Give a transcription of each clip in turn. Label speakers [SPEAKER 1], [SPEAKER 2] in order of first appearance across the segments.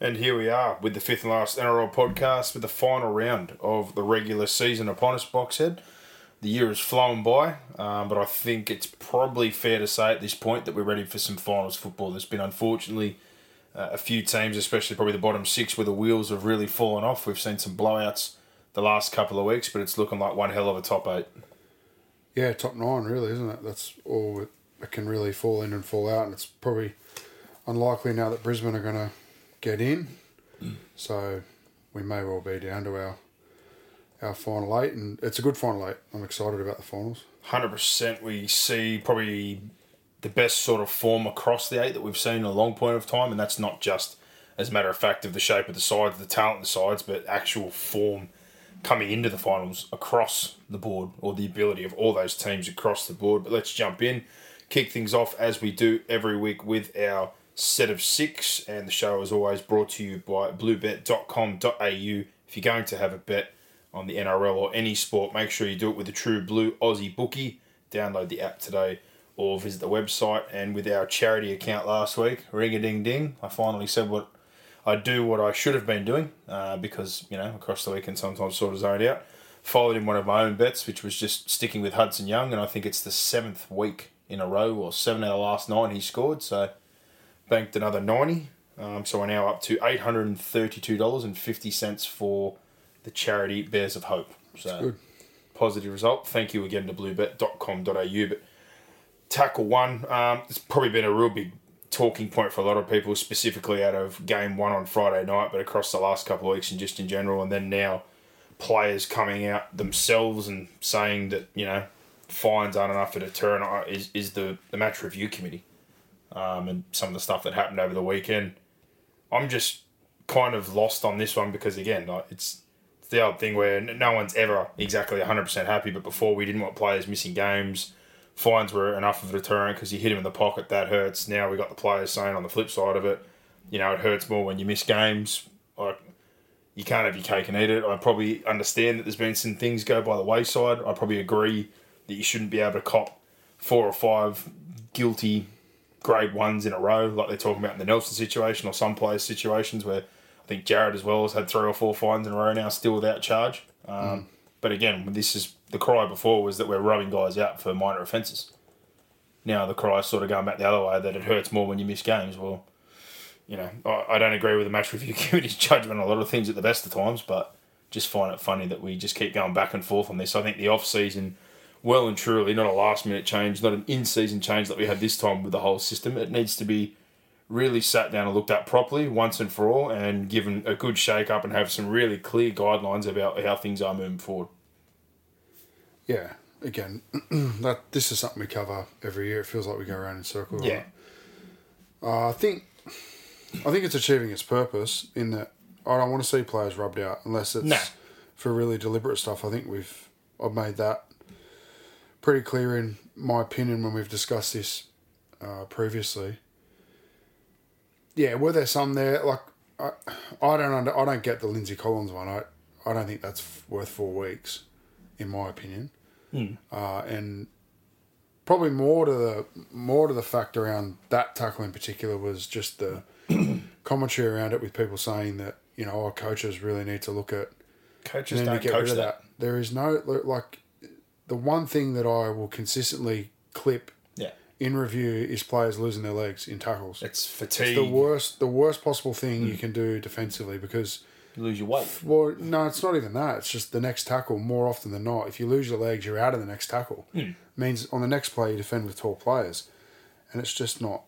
[SPEAKER 1] And here we are with the fifth and last NRL podcast with the final round of the regular season upon us, Boxhead. The year has flown by, um, but I think it's probably fair to say at this point that we're ready for some finals football. There's been, unfortunately, uh, a few teams, especially probably the bottom six, where the wheels have really fallen off. We've seen some blowouts the last couple of weeks, but it's looking like one hell of a top eight.
[SPEAKER 2] Yeah, top nine, really, isn't it? That's all it, it can really fall in and fall out, and it's probably unlikely now that Brisbane are going to get in. So we may well be down to our our final eight, and it's a good final eight. I'm excited about the finals.
[SPEAKER 1] Hundred percent. We see probably the best sort of form across the eight that we've seen in a long point of time, and that's not just as a matter of fact of the shape of the sides, the talent the sides, but actual form coming into the finals across the board, or the ability of all those teams across the board. But let's jump in, kick things off as we do every week with our set of six, and the show is always brought to you by bluebet.com.au. If you're going to have a bet on the NRL or any sport, make sure you do it with a true blue Aussie bookie. Download the app today or visit the website. And with our charity account last week, ring a ding ding, I finally said what I do, what I should have been doing, uh, because, you know, across the weekend sometimes sort of zoned out. Followed in one of my own bets, which was just sticking with Hudson Young, and I think it's the seventh week in a row, or seven out of the last nine he scored. So banked another 90 um, so we're now up to $832.50 for the charity Bears of Hope. So
[SPEAKER 2] good.
[SPEAKER 1] positive result. Thank you again to bluebet.com.au but tackle one um, it's probably been a real big talking point for a lot of people specifically out of game one on friday night but across the last couple of weeks and just in general and then now players coming out themselves and saying that you know fines aren't enough for deterrent is, is the, the match review committee um, and some of the stuff that happened over the weekend. I'm just kind of lost on this one because again, it's the old thing where no one's ever exactly 100% happy. But before we didn't want players missing games. Fines were enough of a deterrent because you hit him in the pocket, that hurts. Now we got the players saying on the flip side of it, you know, it hurts more when you miss games. Like you can't have your cake and eat it. I probably understand that there's been some things go by the wayside. I probably agree that you shouldn't be able to cop four or five guilty grade ones in a row, like they're talking about in the Nelson situation or some players' situations where I think Jared as well has had three or four fines in a row now, still without charge. Um, But again, this is the cry before was that we're rubbing guys out for minor offences. Now the cry sort of going back the other way that it hurts more when you miss games. Well, you know, I, I don't agree with the match review committee's judgment on a lot of things at the best of times, but just find it funny that we just keep going back and forth on this. I think the off season, well and truly, not a last minute change, not an in season change that we had this time with the whole system. It needs to be really sat down and looked at properly once and for all, and given a good shake up and have some really clear guidelines about how things are moving forward.
[SPEAKER 2] Yeah, again, that this is something we cover every year. It feels like we go around in circles.
[SPEAKER 1] Yeah,
[SPEAKER 2] Uh, I think, I think it's achieving its purpose in that I don't want to see players rubbed out unless it's
[SPEAKER 1] No.
[SPEAKER 2] for really deliberate stuff. I think we've I've made that pretty clear in my opinion when we've discussed this uh, previously. Yeah, were there some there like I, I don't under, I don't get the Lindsay Collins one. I I don't think that's f- worth four weeks, in my opinion. Uh, and probably more to the more to the fact around that tackle in particular was just the commentary around it with people saying that you know our coaches really need to look at
[SPEAKER 1] coaches don't
[SPEAKER 2] get
[SPEAKER 1] coach that.
[SPEAKER 2] that. There is no like the one thing that I will consistently clip
[SPEAKER 1] Yeah,
[SPEAKER 2] in review is players losing their legs in tackles.
[SPEAKER 1] it's fatigue.
[SPEAKER 2] It's the worst the worst possible thing you can do defensively because
[SPEAKER 1] You lose your weight.
[SPEAKER 2] Well, no, it's not even that. It's just the next tackle. More often than not, if you lose your legs, you're out of the next tackle.
[SPEAKER 1] Hmm.
[SPEAKER 2] Means on the next play you defend with tall players, and it's just not.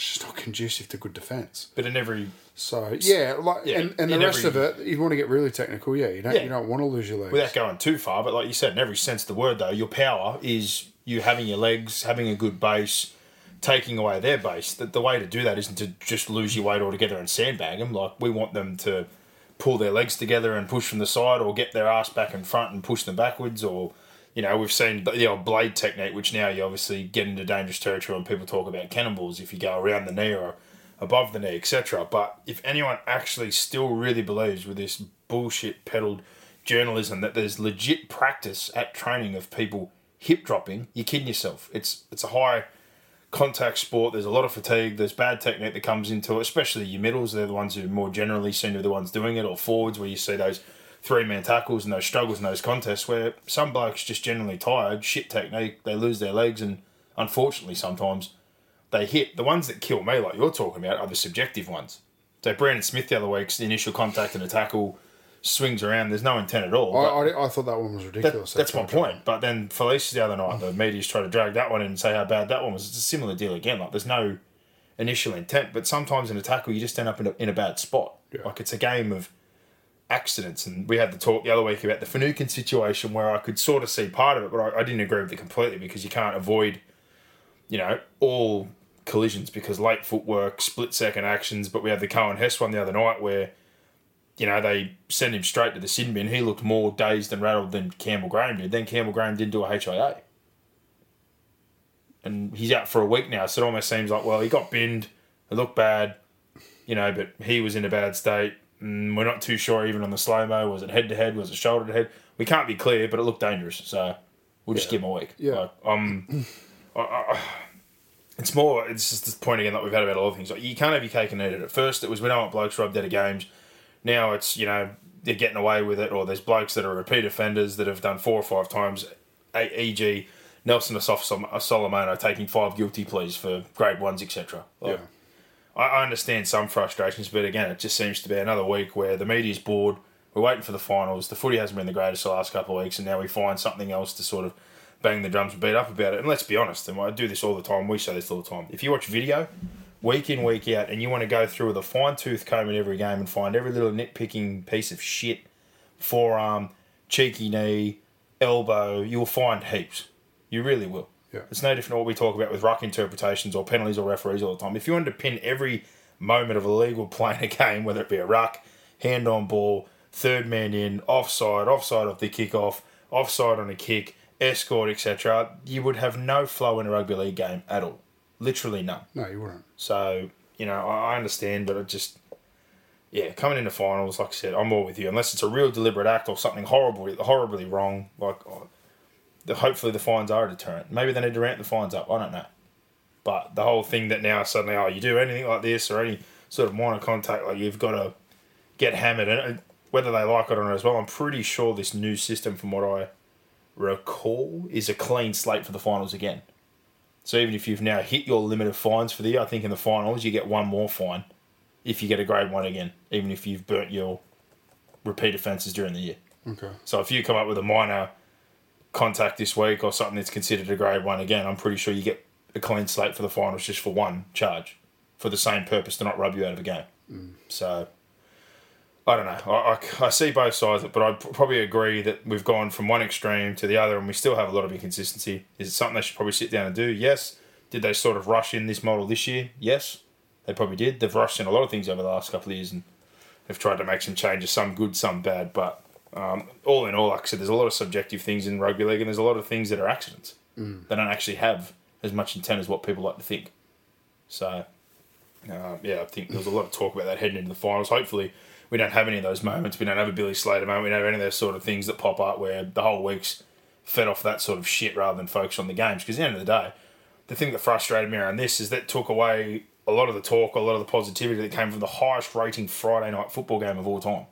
[SPEAKER 2] It's just not conducive to good defence.
[SPEAKER 1] But in every
[SPEAKER 2] So yeah, like
[SPEAKER 1] Yeah,
[SPEAKER 2] and, and the rest
[SPEAKER 1] every-
[SPEAKER 2] of it, you want to get really technical. Yeah, you don't
[SPEAKER 1] Yeah.
[SPEAKER 2] you don't want to lose your legs.
[SPEAKER 1] without going too far, but like you said, in every sense of the word, though, your power is you having your legs, having a good base, taking away their base. The, the way to do that isn't to just lose your weight altogether and sandbag them. Like we want them to pull their legs together and push from the side, or get their ass back in front and push them backwards, or you know we've seen the old blade technique, which now you obviously get into dangerous territory when people talk about cannonballs if you go around the knee or above the knee, etc. But if anyone actually still really believes with this bullshit peddled journalism that there's legit practice at training of people hip dropping, you're kidding yourself. It's it's a high contact sport. There's a lot of fatigue. There's bad technique that comes into it, especially your middles. They're the ones who more generally seem to be the ones doing it, or forwards where you see those three man tackles and those struggles in those contests where some blokes just generally tired, shit technique, they lose their legs, and unfortunately sometimes they hit. The ones that kill me, like you're talking about, are the subjective ones. So Brandon Smith the other week's the initial contact and a tackle swings around. There's no intent at all.
[SPEAKER 2] I, I, I thought that one was
[SPEAKER 1] that,
[SPEAKER 2] ridiculous.
[SPEAKER 1] that's my point. But then Felice the other night, the media's trying to drag that one in and say how bad that one was. It's a similar deal again. Like there's no initial intent, but sometimes in a tackle you just end up in a, in a bad spot.
[SPEAKER 2] Yeah.
[SPEAKER 1] Like it's a game of accidents. And we had the talk the other week about the Finucane situation where I could sort of see part of it, but I, I didn't agree with it completely because you can't avoid, you know, all collisions because late footwork, split second actions. But we had the Cohen Hess one the other night where you know, they sent him straight to the sin bin. He looked more dazed and rattled than Campbell Graham did. Then Campbell Graham didn't do a HIA. And he's out for a week now, so it almost seems like, well, he got binned, it looked bad, you know, but he was in a bad state. And we're not too sure even on the slow mo. Was it head to head? Was it shoulder to head? We can't be clear, but it looked dangerous. So we'll just give him a week.
[SPEAKER 2] Yeah.
[SPEAKER 1] Like, um, I, I, it's more, it's just this point again that we've had about a lot of things. Like, you can't have your cake and eat it. At first, it was we don't want blokes robbed out of games. Now it's, you know, they're getting away with it, or there's blokes that are repeat offenders that have done four or five times, e.g., Nelson Asofa-Solomona taking five guilty pleas for grade ones, etc. Like,
[SPEAKER 2] Yeah.
[SPEAKER 1] I, understand some frustrations, but again, it just seems to be another week where the media's bored. We're waiting for the finals. The footy hasn't been the greatest the last couple of weeks, and now we find something else to sort of bang the drums and beat up about it. And let's be honest, and I do this all the time. We say this all the time. If you watch video, week in, week out, and you want to go through with a fine tooth comb in every game and find every little nitpicking piece of shit, forearm, cheeky knee, elbow, you'll find heaps. You really will.
[SPEAKER 2] Yeah.
[SPEAKER 1] It's no different to what we talk about with ruck interpretations or penalties or referees all the time. If you wanted to pin every moment of a legal play in a game, whether it be a ruck, hand on ball, third man in, offside, offside off the kickoff, offside on a kick, escort, etc., you would have no flow in a rugby league game at all. Literally none.
[SPEAKER 2] No, you wouldn't.
[SPEAKER 1] So, you know, I I understand, but it just, yeah, coming into finals, like I said, I'm all with you. Unless it's a real deliberate act or something horribly, horribly wrong, like, oh, the, hopefully the fines are a deterrent. Maybe they need to ramp the fines up. I don't know. But the whole thing that now suddenly, oh, you do anything like this or any sort of minor contact, like you've got to get hammered. And uh, whether they like it or not as well, I'm pretty sure this new system, from what I recall, is a clean slate for the finals again. So even if you've now hit your limit of fines for the year, I think in the finals you get one more fine if you get a grade one again, even if you've burnt your repeat offences during the year.
[SPEAKER 2] Okay.
[SPEAKER 1] So if you come up with a minor contact this week or something that's considered a grade one again, I'm pretty sure you get a clean slate for the finals just for one charge for the same purpose to not rub you out of a game. Mm. So I don't know. I, I, I see both sides, of it, but I probably agree that we've gone from one extreme to the other, and we still have a lot of inconsistency. Is it something they should probably sit down and do? Yes. Did they sort of rush in this model this year? Yes, they probably did. They've rushed in a lot of things over the last couple of years, and they've tried to make some changes, some good, some bad. But um, all in all, like I said, there's a lot of subjective things in rugby league, and there's a lot of things that are accidents. They don't actually have as much intent as what people like to think. So, uh, yeah, I think there was a lot of talk about that heading into the finals. Hopefully, we don't have any of those moments. We don't have a Billy Slater moment. We don't have any of those sort of things that pop up where the whole week's fed off that sort of shit rather than focus on the games. Because at the end of the day, the thing that frustrated me around this is that took away a lot of the talk, a lot of the positivity that came from the highest rating Friday night football game of all time,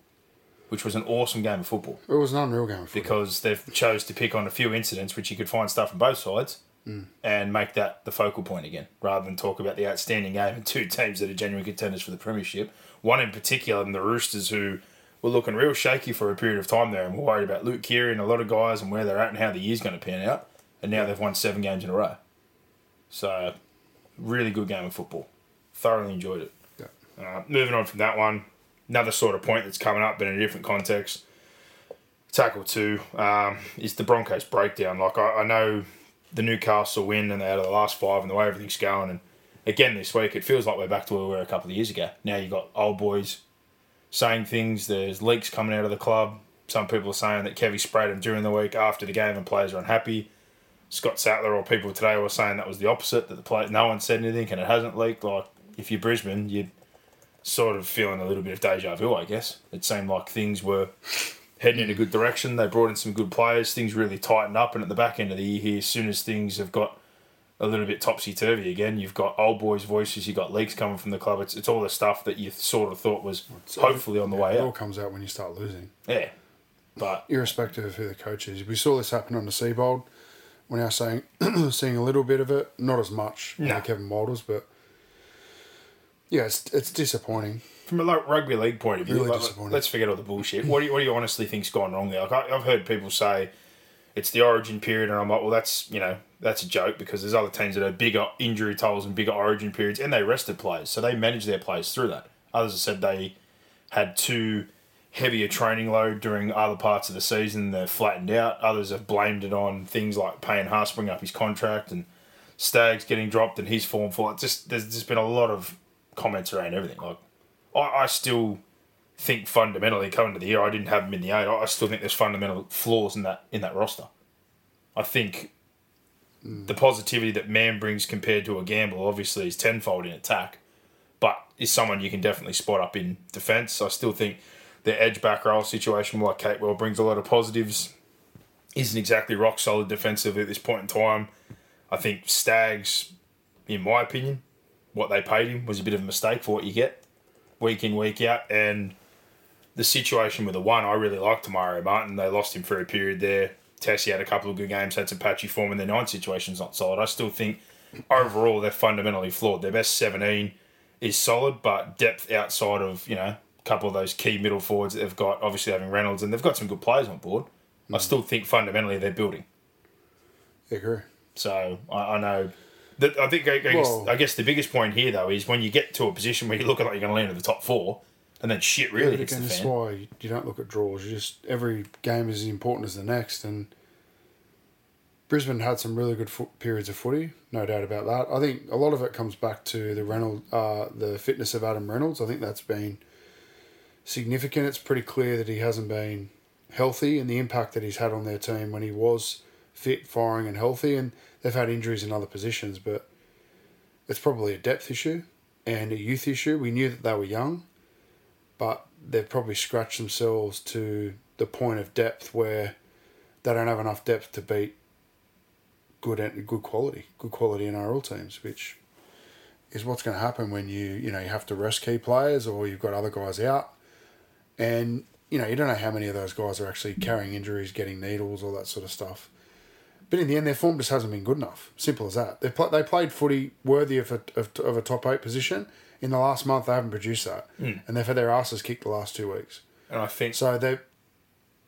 [SPEAKER 1] which was an awesome game of football
[SPEAKER 2] It was an unreal game of footy.
[SPEAKER 1] because they've chose to pick on a few incidents which you could find stuff on both sides and make that the focal point again rather than talk about the outstanding game and two teams that are genuine contenders for the premiership one in particular and the roosters who were looking real shaky for a period of time there and were worried about Luke Keary and a lot of guys and where they're at and how the year's going to pan out. And now they've won seven games in a row. So, really good game of football. Thoroughly enjoyed it.
[SPEAKER 2] Yeah.
[SPEAKER 1] Uh, moving on from that one, another sort of point that's coming up, but in a different context. Tackle two um, is the Broncos breakdown. Like I, I know the Newcastle win and they're out of the last five and the way everything's going. And again this week, it feels like we're back to where we were a couple of years ago. Now you've got old boys saying things. There's leaks coming out of the club. Some people are saying that Kevy sprayed him during the week after the game and players are unhappy. Scott Sattler or people today were saying that was the opposite, that the play, no one said anything and it hasn't leaked. Like, if you're Brisbane, you're sort of feeling a little bit of deja vu, I guess. It seemed like things were heading in a good direction. They brought in some good players. Things really tightened up. And at the back end of the year here, as soon as things have got a little bit topsy turvy again, you've got old boys' voices, you've got leaks coming from the club. It's, it's all the stuff that you sort of thought was hopefully on the way
[SPEAKER 2] It all comes out when you start losing,
[SPEAKER 1] Yeah. But
[SPEAKER 2] irrespective of who the coach is. We saw this happen on the Seibold. We're now saying seeing a little bit of it, not as much
[SPEAKER 1] No.
[SPEAKER 2] like Kevin Walters, but yeah, it's it's disappointing.
[SPEAKER 1] from a rugby league point of view,
[SPEAKER 2] Really
[SPEAKER 1] like,
[SPEAKER 2] disappointing.
[SPEAKER 1] let's forget all the bullshit. What do you, what do you honestly think's gone wrong there? Like, I, I've heard people say it's the origin period, and I'm like, well, that's you know that's a joke because there's other teams that have bigger injury tolls and bigger origin periods, and they rested players, so they manage their players through that. Others have said they had too heavier training load during other parts of the season. They're flattened out. Others have blamed it on things like Payne Haas bring up his contract and Staggs getting dropped and his form fall. It just there's just been a lot of comments around everything. Like I, I still think fundamentally coming to the year, I didn't have him in the eight. I still think there's fundamental flaws in that in that roster. I think the positivity that man brings compared to a gamble obviously is tenfold in attack, but is someone you can definitely spot up in defence. I still think the edge back row situation like Capewell brings a lot of positives. Isn't exactly rock solid defensively at this point in time. I think Staggs, in my opinion, what they paid him was a bit of a mistake for what you get week in, week out. And the situation with the one, I really liked Te Maire Martin. They lost him for a period there. Tesi had a couple of good games, had some patchy form, and their nine situation's not solid. I still think overall they're fundamentally flawed. Their best 17 is solid, but depth outside of, you know, a couple of those key middle forwards that they've got, obviously having Reynolds, and they've got some good players on board. I mm. still think fundamentally they're building.
[SPEAKER 2] I agree.
[SPEAKER 1] So I, I know. That I think I, I, guess, I guess the biggest point here though is when you get to a position where you look like you're going to land in the top four, and then shit really
[SPEAKER 2] But
[SPEAKER 1] hits
[SPEAKER 2] again,
[SPEAKER 1] the
[SPEAKER 2] that's why you don't look at draws. You just every game is as important as the next, and Brisbane had some really good fo- periods of footy, no doubt about that. I think a lot of it comes back to the Reynolds, uh, the fitness of Adam Reynolds. I think that's been significant. It's pretty clear that he hasn't been healthy, and the impact that he's had on their team when he was fit, firing, and healthy. And they've had injuries in other positions, but it's probably a depth issue and a youth issue. We knew that they were young but they've probably scratched themselves to the point of depth where they don't have enough depth to beat good good quality, good quality NRL teams, which is what's going to happen when you you know you have to rest key players or you've got other guys out, and you know you don't know how many of those guys are actually carrying injuries, getting needles, all that sort of stuff. But in the end, their form just hasn't been good enough. Simple as that. They pl- they played footy worthy of a, of, of a top eight position. In the last month, they haven't produced that, hmm. and they've had their asses kicked the last two weeks.
[SPEAKER 1] And I think
[SPEAKER 2] So they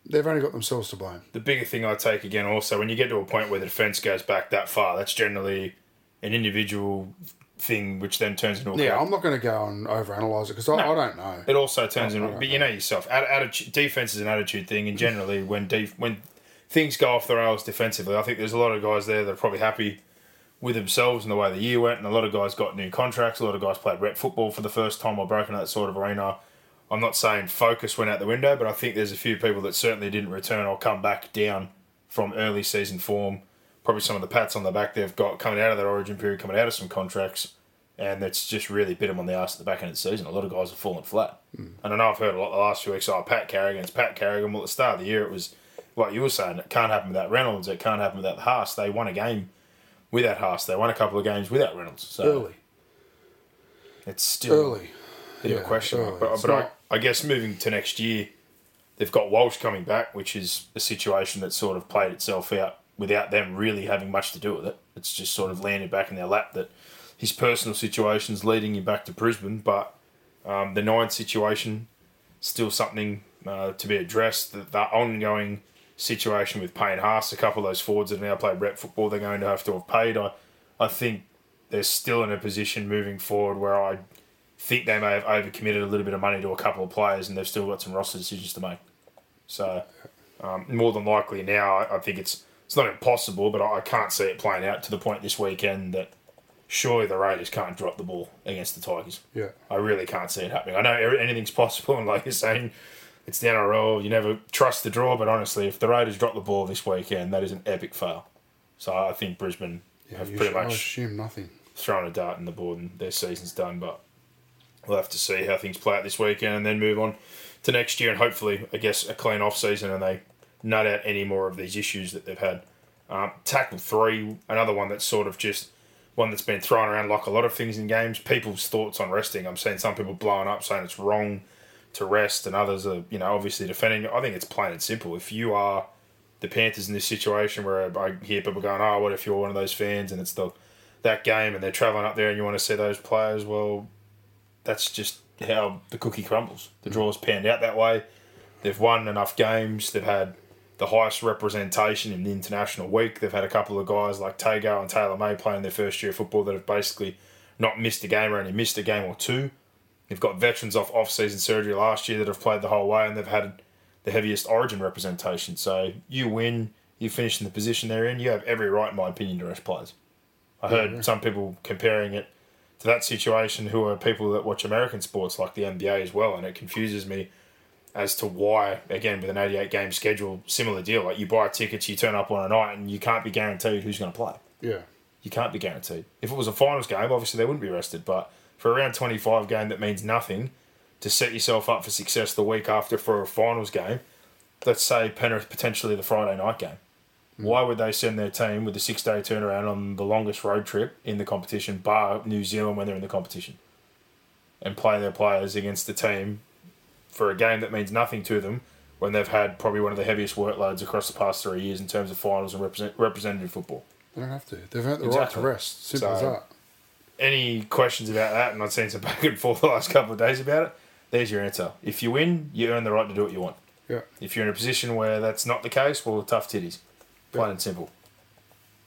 [SPEAKER 2] they've only got themselves to blame.
[SPEAKER 1] the bigger thing I take again also when you get to a point where the defence goes back that far, that's generally an individual thing, which then turns into a
[SPEAKER 2] Yeah. I'm not going to go and overanalyze it because I, I don't know.
[SPEAKER 1] It also turns into, but you know yourself, at- attitude, defense is an attitude thing, and generally when def, when things go off the rails defensively, I think there's a lot of guys there that are probably happy with themselves and the way the year went, and a lot of guys got new contracts. A lot of guys played rep football for the first time or broken that sort of arena. I'm not saying focus went out the window, but I think there's a few people that certainly didn't return or come back down from early season form. Probably some of the pats on the back they've got coming out of that origin period, coming out of some contracts, and that's just really bit them on the ass at the back end of the season. A lot of guys have fallen flat. Hmm. And I know I've heard a lot the last few weeks, oh, Pat Carrigan, it's Pat Carrigan. Well, at the start of the year, it was like you were saying, it can't happen without Reynolds, it can't happen without Haas. They won a game without Haas, they won a couple of games without Reynolds. So
[SPEAKER 2] Early,
[SPEAKER 1] it's still
[SPEAKER 2] early.
[SPEAKER 1] a bit of a question.
[SPEAKER 2] early.
[SPEAKER 1] But, but
[SPEAKER 2] not-
[SPEAKER 1] I, I guess moving to next year, they've got Walsh coming back, which is a situation that sort of played itself out without them really having much to do with it. It's just sort of landed back in their lap that his personal situation's leading him back to Brisbane, but um, the nine situation still something uh, to be addressed. The, the ongoing situation with Payne Haas, a couple of those forwards that now play rep football, they're going to have to have paid. I, I think they're still in a position moving forward where I think they may have overcommitted a little bit of money to a couple of players and they've still got some roster decisions to make. So, um, more than likely now, I, I think it's it's not impossible, but I, I can't see it playing out to the point this weekend that surely the Raiders can't drop the ball against the Tigers.
[SPEAKER 2] Yeah.
[SPEAKER 1] I really can't see it happening. I know anything's possible, and like you're saying, it's the NRL. You never trust the draw, but honestly, if the Raiders drop the ball this weekend, that is an epic fail. So I think Brisbane
[SPEAKER 2] Yeah,
[SPEAKER 1] have pretty
[SPEAKER 2] should- I
[SPEAKER 1] much
[SPEAKER 2] assume nothing.
[SPEAKER 1] thrown a dart in the board and their season's done. But we'll have to see how things play out this weekend and then move on to next year and hopefully, I guess, a clean off season and they nut out any more of these issues that they've had. Um, tackle three, another one that's sort of just one that's been thrown around like a lot of things in games. People's thoughts on resting. I'm seeing some people blowing up saying it's wrong to rest, and others are, you know, obviously defending. I think it's plain and simple. If you are the Panthers in this situation where I hear people going, "Oh, what if you're one of those fans and it's the that game and they're traveling up there and you want to see those players?" Well, that's just how the cookie crumbles. The mm. draw's panned out that way. They've won enough games. They've had the highest representation in the international week. They've had a couple of guys like Tago and Taylan May playing their first year of football that have basically not missed a game or only missed a game or two. They've got veterans off off-season surgery last year that have played the whole way, and they've had the heaviest Origin representation. So you win, you finish in the position they're in. You have every right, in my opinion, to rest players. I heard some people comparing it to that situation who are people that watch American sports like the NBA as well, and it confuses me as to why, again, with an 88 game schedule, similar deal. Like you buy tickets, you turn up on a night, and you can't be guaranteed who's going to play.
[SPEAKER 2] Yeah.
[SPEAKER 1] You can't be guaranteed. If it was a finals game, obviously they wouldn't be rested. But for a round 25 game that means nothing, to set yourself up for success the week after for a finals game, let's say Penrith potentially the Friday night game. Hmm. Why would they send their team with a six day turnaround on the longest road trip in the competition, bar New Zealand when they're in the competition, and play their players against the team for a game that means nothing to them when they've had probably one of the heaviest workloads across the past three years in terms of finals and represent, representative football?
[SPEAKER 2] They don't have to. They've earned the
[SPEAKER 1] Exactly.
[SPEAKER 2] right to rest. Simple as that.
[SPEAKER 1] Any questions about that, and I've seen some back and forth the last couple of days about it, there's your answer. If you win, you earn the right to do what you want.
[SPEAKER 2] Yeah.
[SPEAKER 1] If you're in a position where that's not the case, well, tough titties. Plain
[SPEAKER 2] Yeah.
[SPEAKER 1] and simple.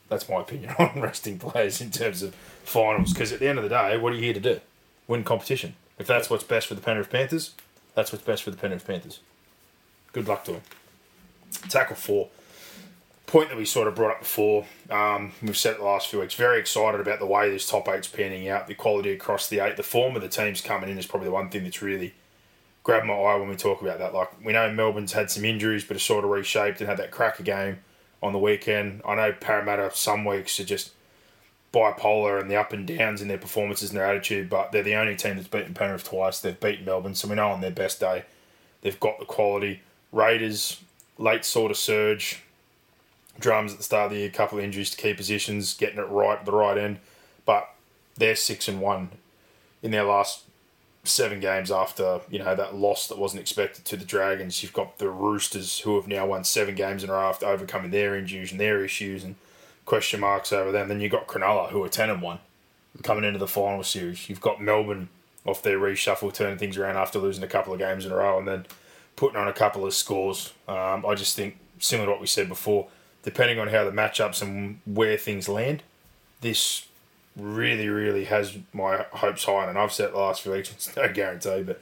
[SPEAKER 1] That's my opinion on resting players in terms of finals. Because at the end of the day, what are you here to do? Win competition. If that's what's best for the Penrith Panthers, that's what's best for the Penrith Panthers. Good luck to them. Tackle four point that we sort of brought up before, um, we've said it the last few weeks, very excited about the way this top eight's panning out, the quality across the eight, the form of the teams coming in is probably the one thing that's really grabbed my eye when we talk about that. Like, we know Melbourne's had some injuries, but are sort of reshaped and had that cracker game on the weekend. I know Parramatta some weeks are just bipolar and the up and downs in their performances and their attitude, but they're the only team that's beaten Penrith twice. They've beaten Melbourne, so we know on their best day they've got the quality. Raiders, late sort of surge, drums at the start of the year, a couple of injuries to key positions, getting it right at the right end. But they're six and one in their last seven games after, you know, that loss that wasn't expected to the Dragons. You've got the Roosters who have now won seven games in a row after overcoming their injuries and their issues and question marks over them. Then you've got Cronulla who are ten and one coming into the final series. You've got Melbourne off their reshuffle, turning things around after losing a couple of games in a row and then putting on a couple of scores. Um, I just think, similar to what we said before, depending on how the matchups and where things land, this really, really has my hopes high. And I've said the last few weeks, it's no guarantee, but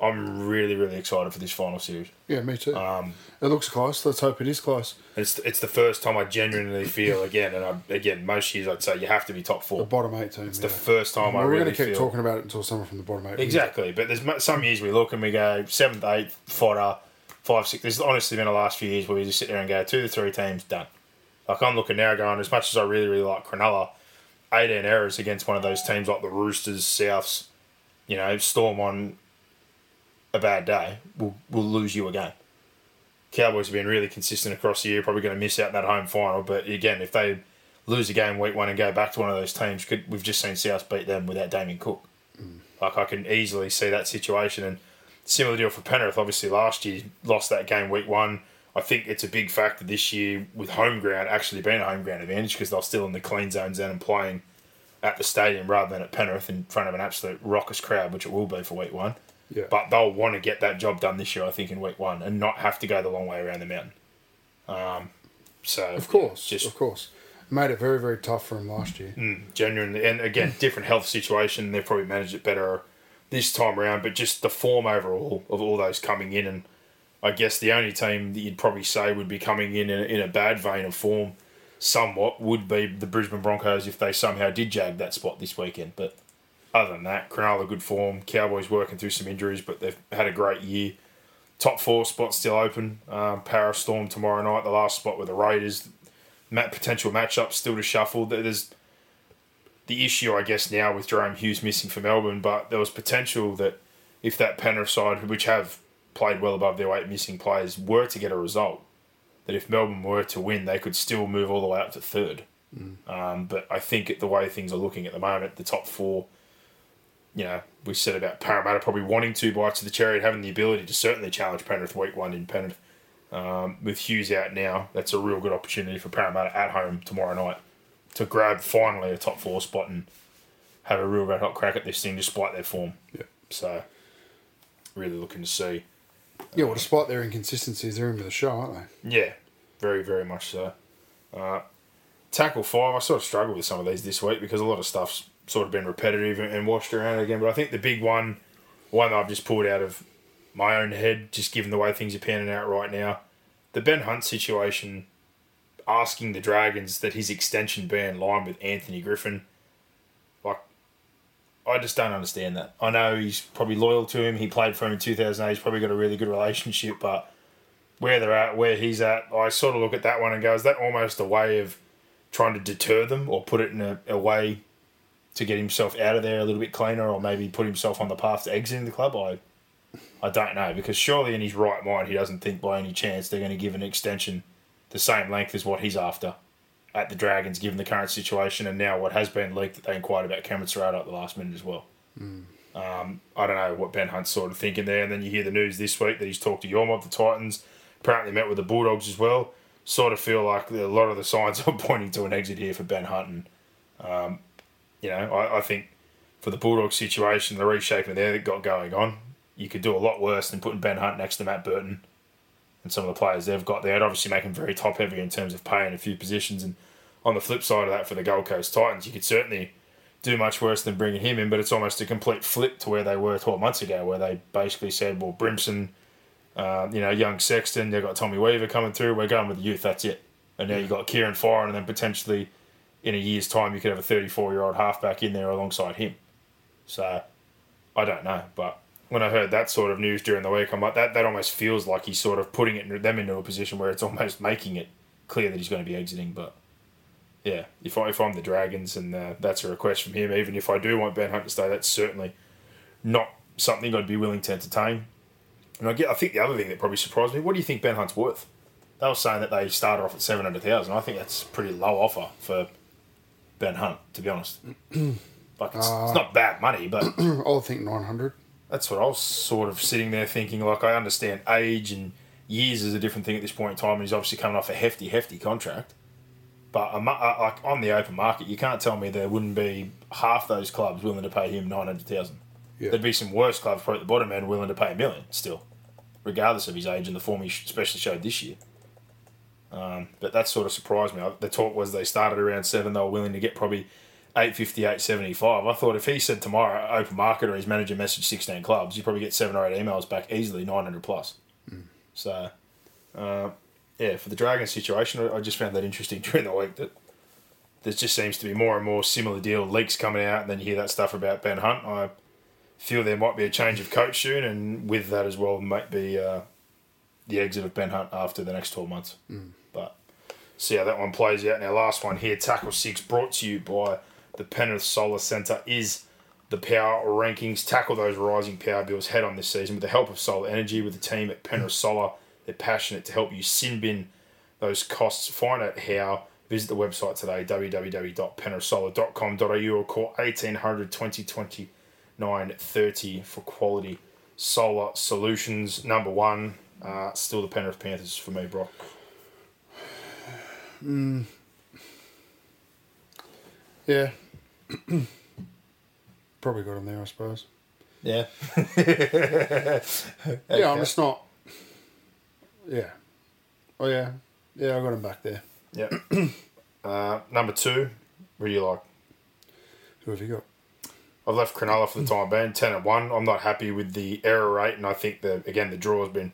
[SPEAKER 1] I'm really, really excited for this final series.
[SPEAKER 2] Yeah, me too.
[SPEAKER 1] Um,
[SPEAKER 2] it looks close. Let's hope it is close.
[SPEAKER 1] It's it's the first time I genuinely feel again, and I, again, most years I'd say you have to be top four.
[SPEAKER 2] The bottom eight team.
[SPEAKER 1] It's the first time I
[SPEAKER 2] we're
[SPEAKER 1] really
[SPEAKER 2] going to keep talking about it until someone from the bottom eight.
[SPEAKER 1] Exactly, but there's some years we look and we go seventh, eighth, fodder, five, six. There's honestly been the last few years where we just sit there and go two to three teams done. Like I'm looking now, going as much as I really, really like Cronulla, 18 errors against one of those teams like the Roosters, Souths, you know, Storm on a bad day will will lose you a game. Cowboys have been really consistent across the year, probably going to miss out in that home final. But again, if they lose a game week one and go back to one of those teams, could we've just seen South beat them without Damien Cook. Mm. Like I can easily see that situation, and similar deal for Penrith. Obviously, last year lost that game week one. I think it's a big factor this year with home ground actually being a home ground advantage because they're still in the clean zone zone and playing at the stadium rather than at Penrith in front of an absolute raucous crowd, which it will be for week one.
[SPEAKER 2] Yeah.
[SPEAKER 1] But they'll want to get that job done this year, I think, in week one, and not have to go the long way around the mountain. Um, so
[SPEAKER 2] Of course,
[SPEAKER 1] just
[SPEAKER 2] of course. Made it very, very tough for him last year.
[SPEAKER 1] genuinely, and again, different health situation. They've probably managed it better this time around, but just the form overall of all those coming in, and I guess the only team that you'd probably say would be coming in in a, in a bad vein of form, somewhat, would be the Brisbane Broncos if they somehow did jag that spot this weekend. But other than that, Cronulla good form. Cowboys working through some injuries, but they've had a great year. Top four spot still open. Um, Para Storm tomorrow night. The last spot with the Raiders. Ma- potential matchups still to shuffle. There- There's the issue, I guess, now with Jahrome Hughes missing for Melbourne, but there was potential that if that Penrith side, which have played well above their weight, missing players, were to get a result, that if Melbourne were to win, they could still move all the way up to third. Um, but I think the way things are looking at the moment, the top four, you know, we said about Parramatta probably wanting two bites of the cherry and having the ability to certainly challenge Penrith week one in Penrith. Um, with Hughes out now, that's a real good opportunity for Parramatta at home tomorrow night to grab finally a top four spot and have a real red hot crack at this thing despite their form.
[SPEAKER 2] Yeah.
[SPEAKER 1] So, really looking to see.
[SPEAKER 2] Yeah, well, despite their inconsistencies, they're in with the show, aren't they?
[SPEAKER 1] Yeah, very, very much so. Uh, tackle five, I sort of struggled with some of these this week because a lot of stuff's sort of been repetitive and, and washed around again. But I think the big one, one that I've just pulled out of my own head, just given the way things are panning out right now, the Ben Hunt situation, asking the Dragons that his extension be in line with Anthony Griffin. Like, I just don't understand that. I know he's probably loyal to him. He played for him in 2008. He's probably got a really good relationship, but where they're at, where he's at, I sort of look at that one and go, is that almost a way of trying to deter them or put it in a, a way to get himself out of there a little bit cleaner or maybe put himself on the path to exiting the club? I I don't know because surely in his right mind he doesn't think by any chance they're going to give an extension the same length as what he's after at the Dragons given the current situation and now what has been leaked that they inquired about Cameron Ciraldo at the last minute as well. Um, I don't know what Ben Hunt's sort of thinking there and then you hear the news this week that he's talked to Yorma of the Titans apparently met with the Bulldogs as well. Sort of feel like a lot of the signs are pointing to an exit here for Ben Hunt. And, um, you know, I, I think for the Bulldogs situation, the reshaping there that got going on, you could do a lot worse than putting Ben Hunt next to Matt Burton and some of the players they've got there. It'd obviously make them very top heavy in terms of pay in a few positions. And on the flip side of that, for the Gold Coast Titans, you could certainly do much worse than bringing him in, but it's almost a complete flip to where they were 12 months ago, where they basically said, well, Brimson, uh, you know, young Sexton, they've got Tommy Weaver coming through, we're going with the youth, that's it. And now you've got Kieran Foran, and then potentially in a year's time, you could have a 34 year old halfback in there alongside him. So I don't know, but when I heard that sort of news during the week, I'm like, that, that almost feels like he's sort of putting it, them into a position where it's almost making it clear that he's going to be exiting, but yeah, if I if I'm the Dragons and uh, that's a request from him, even if I do want Ben Hunt to stay, that's certainly not something I'd be willing to entertain. And I get, I think the other thing that probably surprised me, what do you think Ben Hunt's worth? They were saying that they started off at seven hundred thousand. I think that's a pretty low offer for Ben Hunt, to be honest. like it's, it's not bad money, but
[SPEAKER 2] I'll think 900.
[SPEAKER 1] That's what I was sort of sitting there thinking. Like, I understand age and years is a different thing at this point in time, and he's obviously coming off a hefty, hefty contract. But ma- uh, like on the open market, you can't tell me there wouldn't be half those clubs willing to pay him nine hundred thousand.
[SPEAKER 2] Yeah.
[SPEAKER 1] There'd be some worse clubs probably at the bottom end willing to pay a million still, regardless of his age and the form he especially showed this year. Um, but that sort of surprised me. The talk was they started around seven. They were willing to get probably 850, 875. I thought if he said tomorrow open market or his manager messaged 16 clubs, you probably get seven or eight emails back easily, 900 plus. So, uh, yeah, for the Dragon situation, I- just found that interesting during the week that there just seems to be more and more similar deal leaks coming out, and then you hear that stuff about Ben Hunt. I feel there might be a change of coach soon, and with that as well might be uh, the exit of Ben Hunt after the next 12 months. But see how that one plays out. Now, last one here, tackle six, brought to you by the Penrith Solar Centre, is the power rankings. Tackle those rising power bills head on this season with the help of solar energy with the team at Penrith Solar. They're passionate to help you sin bin those costs. Find out how. Visit the website today, www.penrithsolar.com.au or call 1800 2020 930 for quality solar solutions. Number one, uh, still the Penrith Panthers for me, Brock.
[SPEAKER 2] Yeah. Probably got him there, I suppose.
[SPEAKER 1] Yeah.
[SPEAKER 2] Yeah, I'm just not. Yeah. Oh yeah, yeah. I got him back there.
[SPEAKER 1] Yeah. uh, number two, who do you like?
[SPEAKER 2] Who have you got?
[SPEAKER 1] I've left Cronulla for the time being, ten and one. I'm not happy with the error rate, and I think that again the draw has been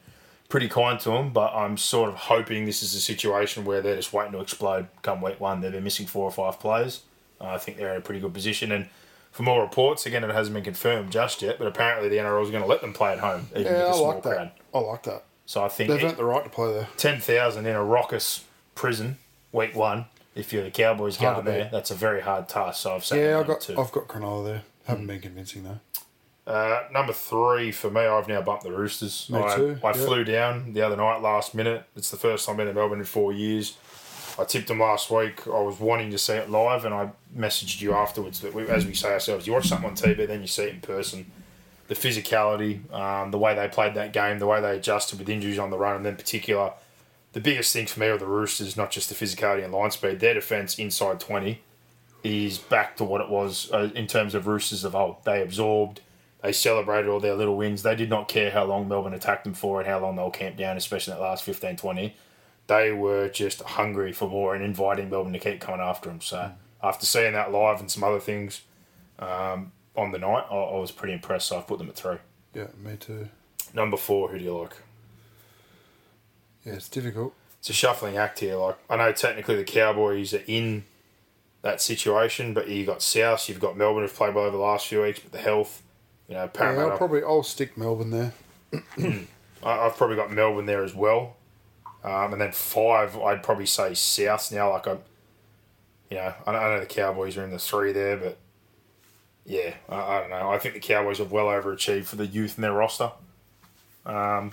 [SPEAKER 1] pretty kind to them. But I'm sort of hoping this is a situation where they're just waiting to explode come week one. They've been missing four or five players. I think they're in a pretty good position, and for more reports, again, it hasn't been confirmed just yet. But apparently, the NRL is going to let them play at home, even with
[SPEAKER 2] Yeah,
[SPEAKER 1] a
[SPEAKER 2] I
[SPEAKER 1] small
[SPEAKER 2] like that.
[SPEAKER 1] crowd.
[SPEAKER 2] I like that.
[SPEAKER 1] So I think
[SPEAKER 2] They've got the right to play there.
[SPEAKER 1] ten thousand in a raucous prison week one. If you're the Cowboys
[SPEAKER 2] Hard
[SPEAKER 1] going there, that's a very hard task. So I've
[SPEAKER 2] Yeah, I
[SPEAKER 1] number
[SPEAKER 2] got.
[SPEAKER 1] two.
[SPEAKER 2] I've got Cronulla there. Haven't been convincing though.
[SPEAKER 1] Uh, number three for me, I've now bumped the Roosters.
[SPEAKER 2] Me
[SPEAKER 1] I,
[SPEAKER 2] too,
[SPEAKER 1] I
[SPEAKER 2] yeah.
[SPEAKER 1] flew down the other night, last minute. It's the first time I've been in Melbourne in four years. I tipped them last week. I was wanting to see it live, and I messaged you afterwards that, we, as we say ourselves, you watch something on TV, then you see it in person. The physicality, um, the way they played that game, the way they adjusted with injuries on the run, and then particular, the biggest thing for me with the Roosters, not just the physicality and line speed, their defence inside 20 is back to what it was uh, in terms of Roosters of old. They absorbed, they celebrated all their little wins. They did not care how long Melbourne attacked them for and how long they'll camp down, especially that last 15 20. They were just hungry for more and inviting Melbourne to keep coming after them. So after seeing that live and some other things um, on the night, I, I was pretty impressed. So I've put them at three.
[SPEAKER 2] Yeah, me too.
[SPEAKER 1] Number four, who do you like?
[SPEAKER 2] Yeah, it's difficult.
[SPEAKER 1] it's a shuffling act here. Like I know technically the Cowboys are in that situation, but you've got South, you've got Melbourne who've played well over the last few weeks, but the health, you know,
[SPEAKER 2] Yeah, I'll probably I'll stick Melbourne there.
[SPEAKER 1] I, I've probably got Melbourne there as well, um, and then five, I'd probably say South now. Like I'm, you know, I know, the Cowboys are in the three there, but yeah, I, I don't know. I think the Cowboys have well overachieved for the youth in their roster. Um,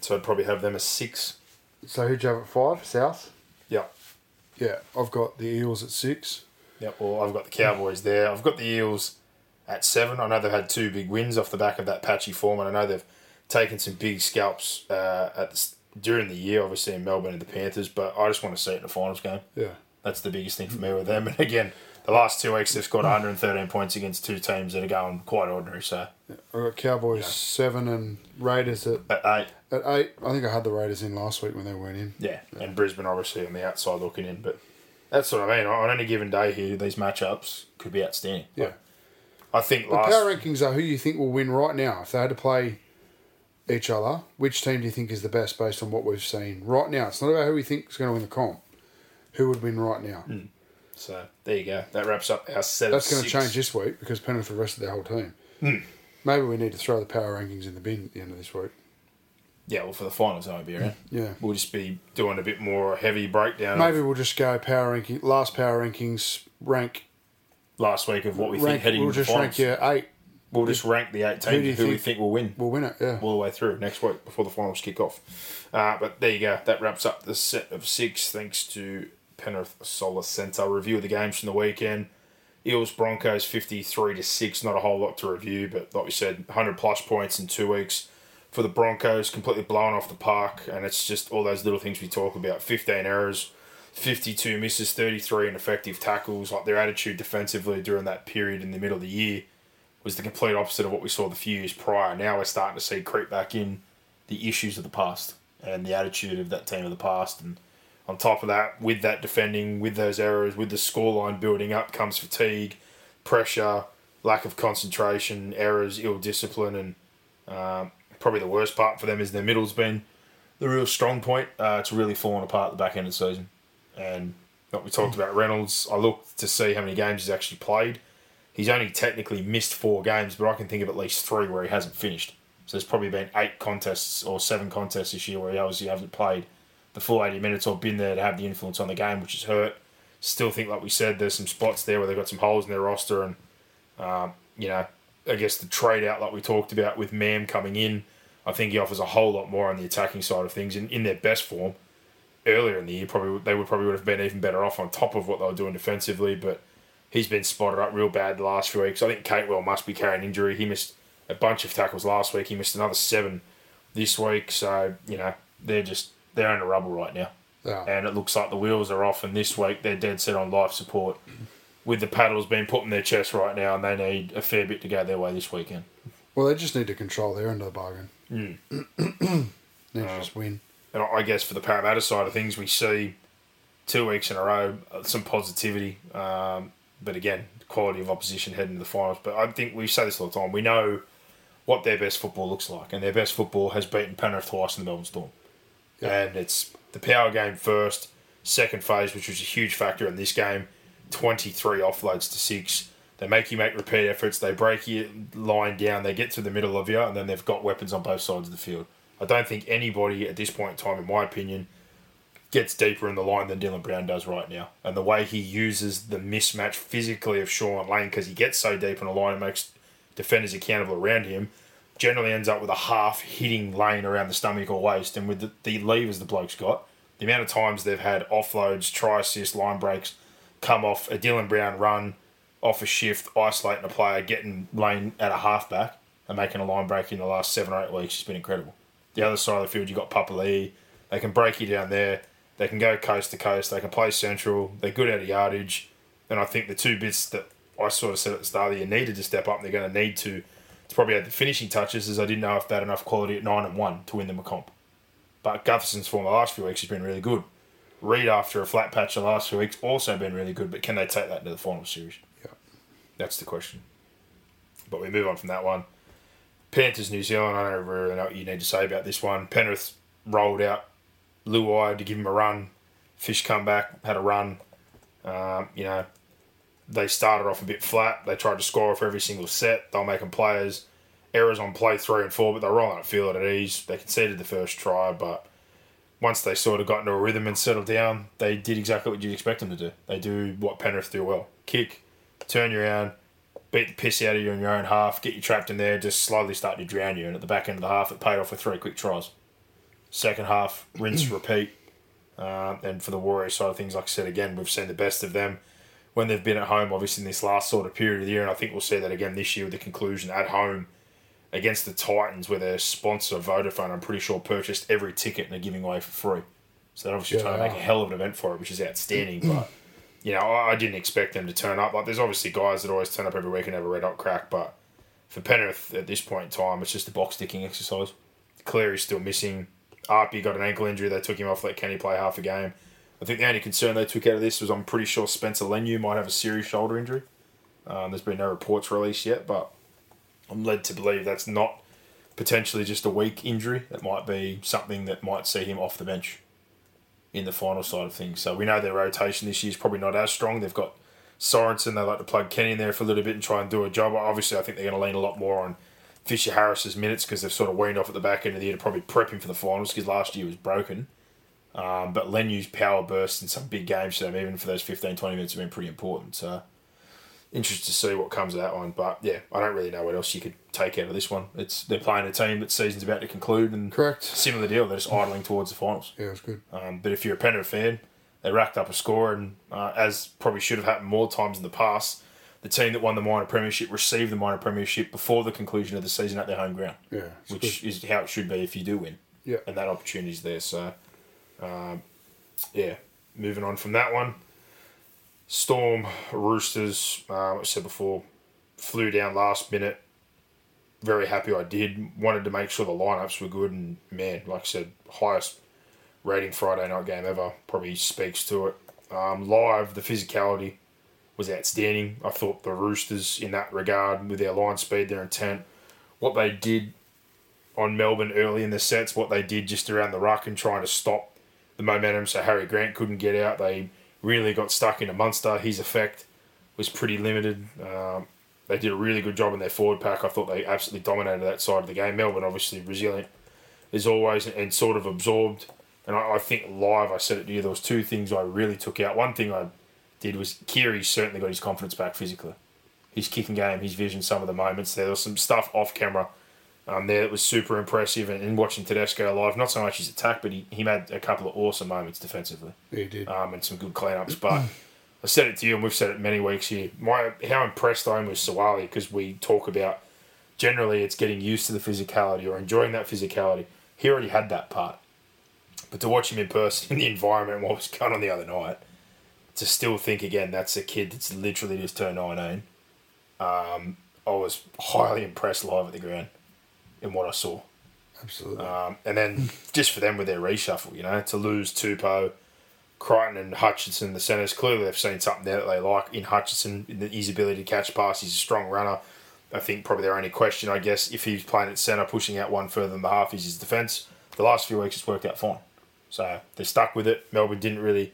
[SPEAKER 1] so I'd probably have them as six.
[SPEAKER 2] So who'd you have at five? South.
[SPEAKER 1] Yeah.
[SPEAKER 2] Yeah, I've got the Eels at six.
[SPEAKER 1] Yep. Well, I've got the Cowboys there. I've got the Eels at seven. I know they've had two big wins off the back of that patchy form, and I know they've taken some big scalps uh, at the, during the year, obviously in Melbourne and the Panthers. But I just want to see it in the finals game.
[SPEAKER 2] Yeah.
[SPEAKER 1] That's the biggest thing for me with them. And again, the last two weeks they've scored 113 points against two teams that are going quite ordinary. So
[SPEAKER 2] I've got Cowboys seven and Raiders at,
[SPEAKER 1] at eight,
[SPEAKER 2] at eight. I think I had the Raiders in last week when they weren't in.
[SPEAKER 1] yeah, and Brisbane obviously on the outside looking in. But that's what I mean. On any given day here, these matchups could be outstanding.
[SPEAKER 2] Yeah.
[SPEAKER 1] I think
[SPEAKER 2] The
[SPEAKER 1] last.
[SPEAKER 2] power rankings are who you think will win right now. If they had to play each other, which team do you think is the best based on what we've seen right now? It's not about who we think is going to win the comp. Who would win right now?
[SPEAKER 1] So there you go. That wraps up our set.
[SPEAKER 2] That's
[SPEAKER 1] of
[SPEAKER 2] going to change this week because Penrith have rested their whole team.
[SPEAKER 1] Hmm.
[SPEAKER 2] Maybe we need to throw the power rankings in the bin at the end of this week.
[SPEAKER 1] Yeah, well, for the finals, I won't be around.
[SPEAKER 2] Yeah.
[SPEAKER 1] We'll just be doing a bit more heavy breakdown.
[SPEAKER 2] Maybe
[SPEAKER 1] of
[SPEAKER 2] we'll just go power ranking. Last power rankings rank.
[SPEAKER 1] last week of what we think
[SPEAKER 2] rank
[SPEAKER 1] heading
[SPEAKER 2] we'll
[SPEAKER 1] into the
[SPEAKER 2] just rank yeah eight.
[SPEAKER 1] We'll just rank the eight
[SPEAKER 2] Who
[SPEAKER 1] teams
[SPEAKER 2] you
[SPEAKER 1] who, we
[SPEAKER 2] think-
[SPEAKER 1] think will win
[SPEAKER 2] We'll win it. Yeah.
[SPEAKER 1] all the way through next week before the finals kick off. Uh, but there you go. That wraps up the set of six. Thanks to Penrith Solar Centre. Review of the games from the weekend. Eels Broncos fifty three to six. Not a whole lot to review, but like we said, hundred plus points in two weeks for the Broncos. Completely blown off the park, and it's just all those little things we talk about. Fifteen errors. 52 misses, 33 ineffective tackles. Like their attitude defensively during that period in the middle of the year was the complete opposite of what we saw the few years prior. Now we're starting to see creep back in the issues of the past and the attitude of that team of the past. And on top of that, with that defending, with those errors, with the scoreline building up, comes fatigue, pressure, lack of concentration, errors, ill discipline, and um, probably the worst part for them is their middle's been the real strong point. Uh, it's really fallen apart at the back end of the season. And like we talked about Reynolds, I looked to see how many games he's actually played. He's only technically missed four games, but I can think of at least three where he hasn't finished. So there's probably been eight contests or seven contests this year where he obviously hasn't played the full 80 minutes or been there to have the influence on the game, which has hurt. Still think, like we said, there's some spots there where they've got some holes in their roster. And, um, you know, I guess the trade out, like we talked about with Mam coming in, I think he offers a whole lot more on the attacking side of things. In, in their best form, earlier in the year, probably they would probably would have been even better off on top of what they were doing defensively. But he's been spotted up real bad the last few weeks. I think Capewell must be carrying injury. He missed a bunch of tackles last week. He missed another seven this week. So you know they're just they're in the rubble right now,
[SPEAKER 2] Yeah.
[SPEAKER 1] and it looks like the wheels are off. And this week they're dead set on life support. With the paddles being put in their chest right now, and they need a fair bit to go their way this weekend.
[SPEAKER 2] Well, they just need to control their end of the bargain.
[SPEAKER 1] Hmm.
[SPEAKER 2] need to just win.
[SPEAKER 1] And I guess for the Parramatta side of things, we see two weeks in a row uh, some positivity. Um, but again, quality of opposition heading to the finals. But I think we say this all the time. We know what their best football looks like, and their best football has beaten Penrith twice in the Melbourne Storm. And it's the power game first, second phase, which was a huge factor in this game. Twenty three offloads to six. They make you make repeat efforts. They break your line down. They get to the middle of you, and then they've got weapons on both sides of the field. I don't think anybody at this point in time, in my opinion, gets deeper in the line than Dylan Brown does right now. And the way he uses the mismatch physically of Shaun Lane, because he gets so deep in the line and makes defenders accountable around him, generally ends up with a half hitting Lane around the stomach or waist. And with the, the levers the bloke's got, the amount of times they've had offloads, try assist, line breaks come off a Dylan Brown run, off a shift, isolating a player, getting Lane at a halfback and making a line break in the last seven or eight weeks has been incredible. The other side of the field, you've got Papali. They can break you down there. They can go coast to coast. They can play central. They're good out of yardage. And I think the two bits that I sort of said at the start that you needed to step up and they're going to need to, to probably add the finishing touches is I didn't know if they had enough quality at 9 and 1 to win them a comp. But Gutherson's form the last few weeks has been really good. Reed, after a flat patch the last few weeks, also been really good. But can they take that into the final series?
[SPEAKER 2] Yeah.
[SPEAKER 1] That's the question. But we move on from that one. Panthers New Zealand, I don't really know what you need to say about this one. Penrith rolled out Luai to give him a run. Fish come back, had a run. Um, you know, they started off a bit flat. They tried to score off every single set. They were making players errors on play three and four, but they were rolling at field at ease. They conceded the first try, but once they sort of got into a rhythm and settled down, they did exactly what you'd expect them to do. They do what Penrith do well: kick, turn you around, beat the piss out of you in your own half, get you trapped in there, just slowly start to drown you. And at the back end of the half, it paid off with three quick tries. Second half, rinse, repeat. Um, and for the Warriors side of things, like I said again, we've seen the best of them when they've been at home, obviously in this last sort of period of the year, and I think we'll see that again this year with the conclusion at home against the Titans, where their sponsor Vodafone, I'm pretty sure, purchased every ticket and they're giving away for free. So they're obviously
[SPEAKER 2] Yeah,
[SPEAKER 1] trying to make a hell of an event for it, which is outstanding. but you know, I, I didn't expect them to turn up. Like, there's obviously guys that always turn up every week and have a red hot crack, but for Penrith at this point in time, it's just a box ticking exercise. Cleary's still missing. Api got an ankle injury. They took him off. Let Kenny play half a game. I think the only concern they took out of this was I'm pretty sure Spencer Leniu might have a serious shoulder injury. Um, there's been no reports released yet, but I'm led to believe that's not potentially just a weak injury. That might be something that might see him off the bench in the final side of things. So we know their rotation this year is probably not as strong. They've got Sorensen. They like to plug Kenny in there for a little bit and try and do a job. Obviously, I think they're going to lean a lot more on Fisher Harris's minutes because they've sort of weaned off at the back end of the year to probably prep him for the finals because last year was broken. Um, but Leniu's power bursts in some big games for them, even for those 15, 20 minutes, have been pretty important. So, interested to see what comes of that one. But yeah, I don't really know what else you could take out of this one. It's They're playing a team that season's about to conclude, and
[SPEAKER 2] Correct.
[SPEAKER 1] similar deal. They're just idling towards the finals.
[SPEAKER 2] Yeah, it's good.
[SPEAKER 1] Um, but if you're a Penrith fan, they racked up a score, and uh, as probably should have happened more times in the past, the team that won the minor premiership received the minor premiership before the conclusion of the season at their home ground,
[SPEAKER 2] Yeah,
[SPEAKER 1] which is how it should be if you do win.
[SPEAKER 2] Yeah.
[SPEAKER 1] and that opportunity's there. So, um, yeah, moving on from that one. Storm Roosters, uh, I said before, flew down last minute. Very happy I did. Wanted to make sure the lineups were good, and man, like I said, highest rating Friday night game ever. Probably speaks to it. Um, live, the physicality was outstanding. I thought the Roosters, in that regard, with their line speed, their intent, what they did on Melbourne early in the sets, what they did just around the ruck and trying to stop the momentum so Harry Grant couldn't get out. They really got stuck into Munster. His effect was pretty limited. Um, they did a really good job in their forward pack. I thought they absolutely dominated that side of the game. Melbourne, obviously, resilient as always and sort of absorbed. And I, I think live, I said it to you, there was two things I really took out. One thing I did was Keary certainly got his confidence back physically. His kicking game, his vision, some of the moments. There There was some stuff off camera um, there that was super impressive. And, and watching Tedesco live, not so much his attack, but he, he made a couple of awesome moments defensively
[SPEAKER 2] he did.
[SPEAKER 1] um, and some good cleanups. But I said it to you, and we've said it many weeks here. My how impressed I am with Suaalii because we talk about generally it's getting used to the physicality or enjoying that physicality. He already had that part, but to watch him in person in the environment what was going on the other night, to still think again that's a kid that's literally just turned nineteen. Um, I was highly impressed live at the ground in what I saw.
[SPEAKER 2] Absolutely.
[SPEAKER 1] Um, and then just for them with their reshuffle, you know, to lose Tupou, Crichton, and Hutchison, the centres, clearly they've seen something there that they like in Hutchison, in his ability to catch passes. He's a strong runner. I think probably their only question, I guess, if he's playing at centre, pushing out one further than the half, is his defence. The last few weeks it's worked out fine. So they're stuck with it. Melbourne didn't really,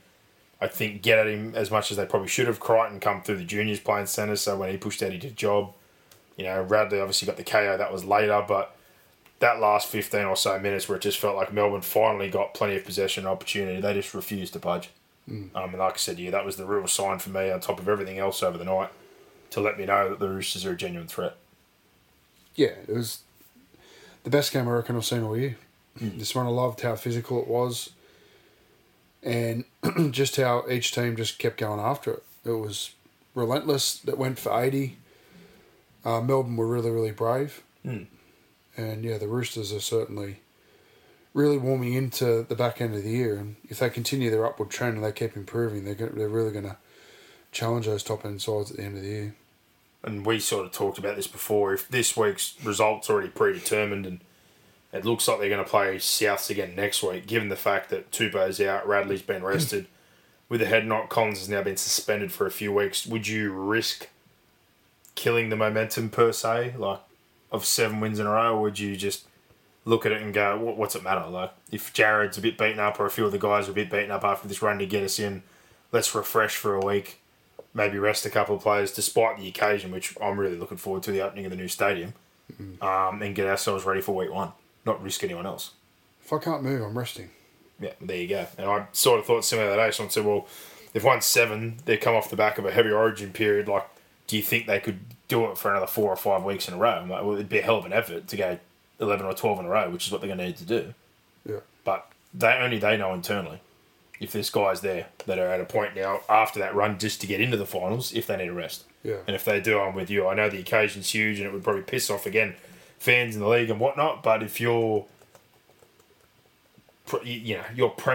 [SPEAKER 1] I think, get at him as much as they probably should have. Crichton come through the juniors playing centre, so when he pushed out, he did a job. You know, Radley obviously got the KO, that was later, but that last 15 or so minutes where it just felt like Melbourne finally got plenty of possession and opportunity, they just refused to budge. Um, and like I said to you, that was the real sign for me, on top of everything else over the night, to let me know that the Roosters are a genuine threat.
[SPEAKER 2] yeah, it was the best game I reckon I've seen all year. This one I loved how physical it was, and just how each team just kept going after it. It was relentless. That went for eighty. Uh, Melbourne were really really brave, and yeah, the Roosters are certainly really warming into the back end of the year. And if they continue their upward trend and they keep improving, they're go- they're really going to challenge those top end sides at the end of the year.
[SPEAKER 1] and we sort of talked about this before. If this week's results already predetermined, and it looks like they're going to play Souths again next week, given the fact that Tupou's out, Radley's been rested, with a head knock, Collins has now been suspended for a few weeks. Would you risk killing the momentum per se, like of seven wins in a row, or would you just look at it and go, "What's it matter?" Like if Jared's a bit beaten up, or a few of the guys are a bit beaten up after this run to get us in, let's refresh for a week maybe rest a couple of players despite the occasion, which I'm really looking forward to the opening of the new stadium, um, and get ourselves ready for week one. Not risk anyone else.
[SPEAKER 2] If I can't move, I'm resting.
[SPEAKER 1] Yeah, there you go. And I sort of thought similar that. So I said, well, if one's seven, they come off the back of a heavy origin period. Like, do you think they could do it for another four or five weeks in a row? I'm like, well, it'd be a hell of an effort to go eleven or twelve in a row, which is what they're going to need to do.
[SPEAKER 2] Yeah.
[SPEAKER 1] But they only they know internally if there's guys there that are at a point now after that run just to get into the finals if they need a rest.
[SPEAKER 2] Yeah.
[SPEAKER 1] And if they do, I'm with you. I know the occasion's huge and it would probably piss off again fans in the league and whatnot. But if you're, you know, you're pre-